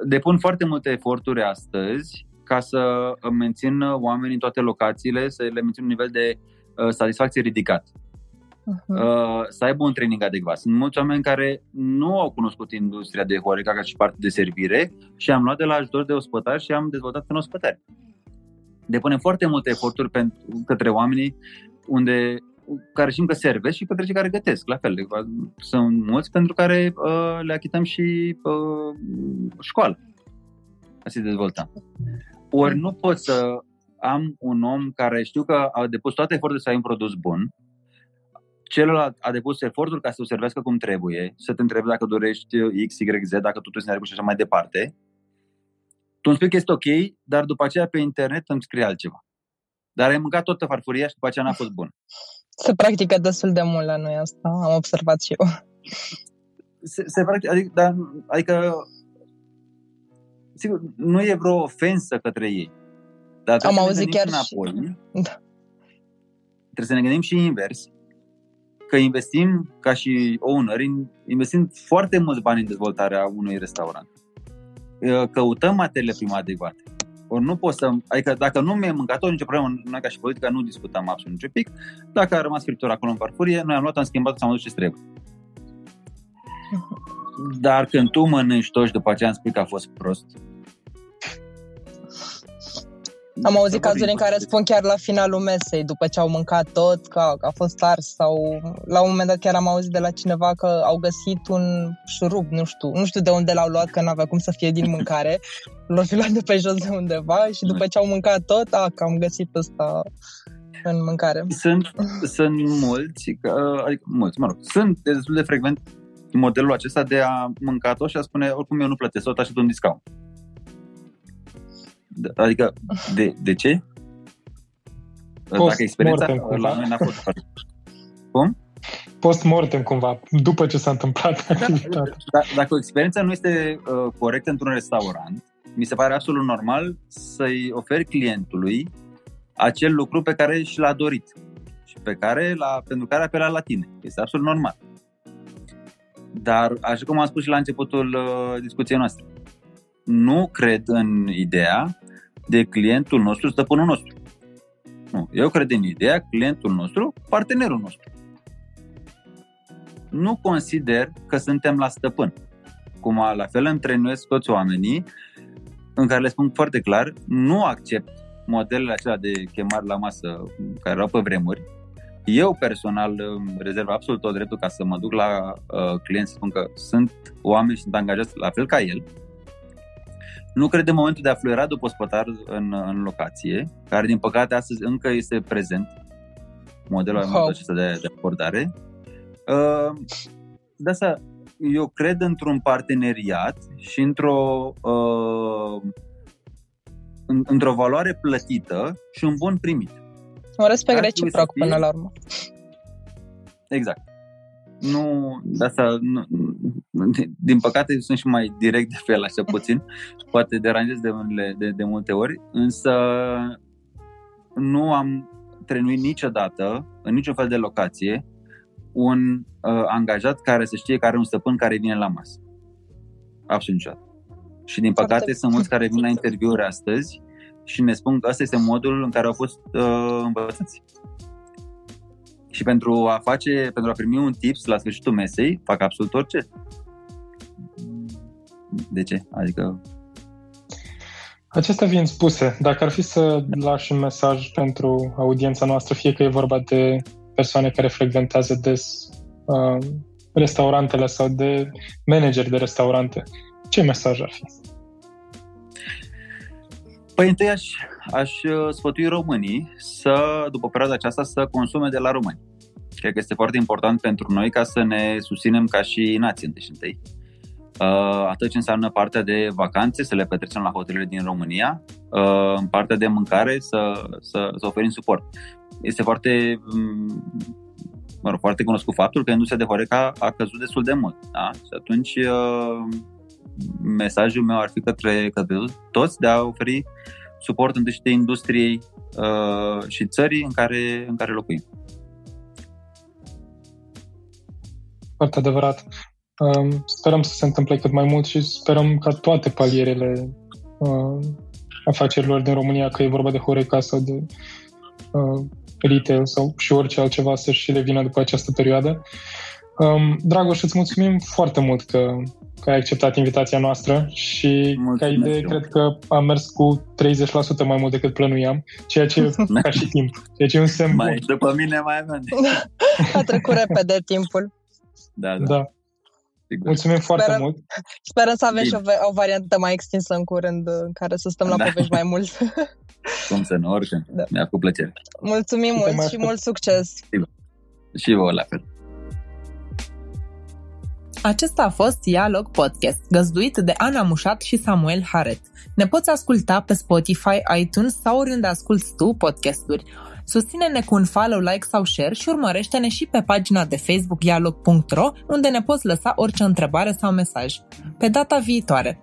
depun foarte multe eforturi astăzi ca să mențin oamenii în toate locațiile, să le mențin un nivel de uh, satisfacție ridicat. Uh-huh. Uh, să aibă un training adecvat. Sunt mulți oameni care nu au cunoscut industria de Horeca ca și parte de servire și am luat de la ajutor de ospătari și am dezvoltat în ospătari. Depunem foarte multe eforturi pentru, către oamenii unde care știm că servesc și către cei care gătesc, la fel. Sunt mulți pentru care uh, le achităm și uh, școală. Asta se dezvolta. Ori nu pot să am un om care știu că a depus toate eforturile să ai un produs bun, celălalt a depus efortul ca să o servească cum trebuie, să te întrebi dacă dorești X, Y, Z, dacă totul este și așa mai departe. Tu îmi spui că este ok, dar după aceea pe internet îmi scrie altceva. Dar ai mâncat toată farfuria și după aceea n-a fost bun. Se practică destul de mult la noi asta, am observat și eu. Se, se practică, adică, dar, adică sigur, nu e vreo ofensă către ei. Dar am auzit chiar înapoi, și... Da. Trebuie să ne gândim și invers, că investim ca și owner, investim foarte mulți bani în dezvoltarea unui restaurant. Căutăm materiile prime adecvate. Ori nu pot să, adică dacă nu mi-e mâncat nicio problemă, noi ca și politica nu discutăm absolut nicio pic. Dacă a rămas scriptura acolo în farfurie, noi am luat, am schimbat, am dus ce trebuie. Dar când tu mănânci tot și după aceea îmi spui că a fost prost, am auzit cazuri în care spun chiar la finalul mesei, după ce au mâncat tot, că a fost ars sau la un moment dat chiar am auzit de la cineva că au găsit un șurub, nu știu, nu știu de unde l-au luat, că n-avea cum să fie din mâncare, l-au fi luat de pe jos de undeva și după ce au mâncat tot, a, că am găsit ăsta în mâncare. Sunt, sunt mulți, adică mulți, mă rog, sunt destul de frecvent modelul acesta de a mânca tot și a spune oricum eu nu plătesc tot, aștept un discount. Adică, de, de ce? Post Dacă experiența la noi n-a fost Cum? Post-mortem, cumva, după ce s-a întâmplat da, activitatea. Da, dacă experiența nu este uh, corectă într-un restaurant, mi se pare absolut normal să-i oferi clientului acel lucru pe care și l-a dorit și pe care, la, pentru care a apelat la tine. Este absolut normal. Dar, așa cum am spus și la începutul uh, discuției noastre, nu cred în ideea de clientul nostru, stăpânul nostru. Nu, eu cred în ideea clientul nostru, partenerul nostru. Nu consider că suntem la stăpân. Cum la fel întrenuiesc toți oamenii în care le spun foarte clar, nu accept modelele acelea de chemare la masă care erau pe vremuri. Eu personal rezerv absolut tot dreptul ca să mă duc la uh, client să spun că sunt oameni și sunt angajați la fel ca el, nu cred în momentul de a fluiera după spătar în, în locație, care din păcate astăzi încă este prezent, modelul wow. acesta de, de abordare. Uh, de asta eu cred într-un parteneriat și într-o uh, într-o valoare plătită și un bun primit. Un respect reciproc până la urmă. Exact nu, de asta, nu, din păcate sunt și mai direct de fel, așa puțin, poate deranjez de, de, de multe ori, însă nu am trenuit niciodată, în niciun fel de locație, un uh, angajat care să știe că are un stăpân care vine la masă. Absolut niciodată. Și din păcate Foarte... sunt mulți care vin la interviuri astăzi și ne spun că ăsta este modul în care au fost uh, învățați. Și pentru a face, pentru a primi un tips la sfârșitul mesei, fac absolut orice. De ce? Adică Acestea fiind spuse, dacă ar fi să lași un mesaj pentru audiența noastră, fie că e vorba de persoane care frecventează des uh, restaurantele sau de manageri de restaurante, ce mesaj ar fi? Păi întâi aș, aș uh, sfătui românii să, după perioada aceasta, să consume de la români. Cred că este foarte important pentru noi ca să ne susținem ca și nație întâi și întâi. Uh, atât ce înseamnă partea de vacanțe, să le petrecem la hotelurile din România, uh, în partea de mâncare să, să, să oferim suport. Este foarte, mm, mă rog, foarte cunoscut faptul că industria de Horeca a căzut destul de mult. Da? Și atunci mesajul meu ar fi către, către toți de a oferi suport întâi de industriei uh, și țării în care, în care locuim. Foarte adevărat. Um, sperăm să se întâmple cât mai mult și sperăm ca toate palierele uh, afacerilor din România, că e vorba de Horeca sau de uh, retail sau și orice altceva să-și revină după această perioadă. Um, Dragoș, îți mulțumim foarte mult că, că ai acceptat invitația noastră și Mulțumesc ca idee eu. cred că am mers cu 30% mai mult decât plănuiam, ceea ce ca și timp, ceea ce e un semn mai, bun. După mine mai avem. A trecut repede timpul. Da, da. da. Sigur. Mulțumim foarte sperăm, mult. Sperăm să avem Bine. și o, o variantă mai extinsă în curând în care să stăm la da. povești mai mult. Cum să nu, oricând. Da. Mi-a făcut plăcere. Mulțumim mult și mult succes. Sigur. Și vouă la fel. Acesta a fost Dialog Podcast, găzduit de Ana Mușat și Samuel Haret. Ne poți asculta pe Spotify, iTunes sau oriunde asculti tu podcasturi. Susține-ne cu un follow, like sau share și urmărește-ne și pe pagina de Facebook dialog.ro unde ne poți lăsa orice întrebare sau mesaj. Pe data viitoare!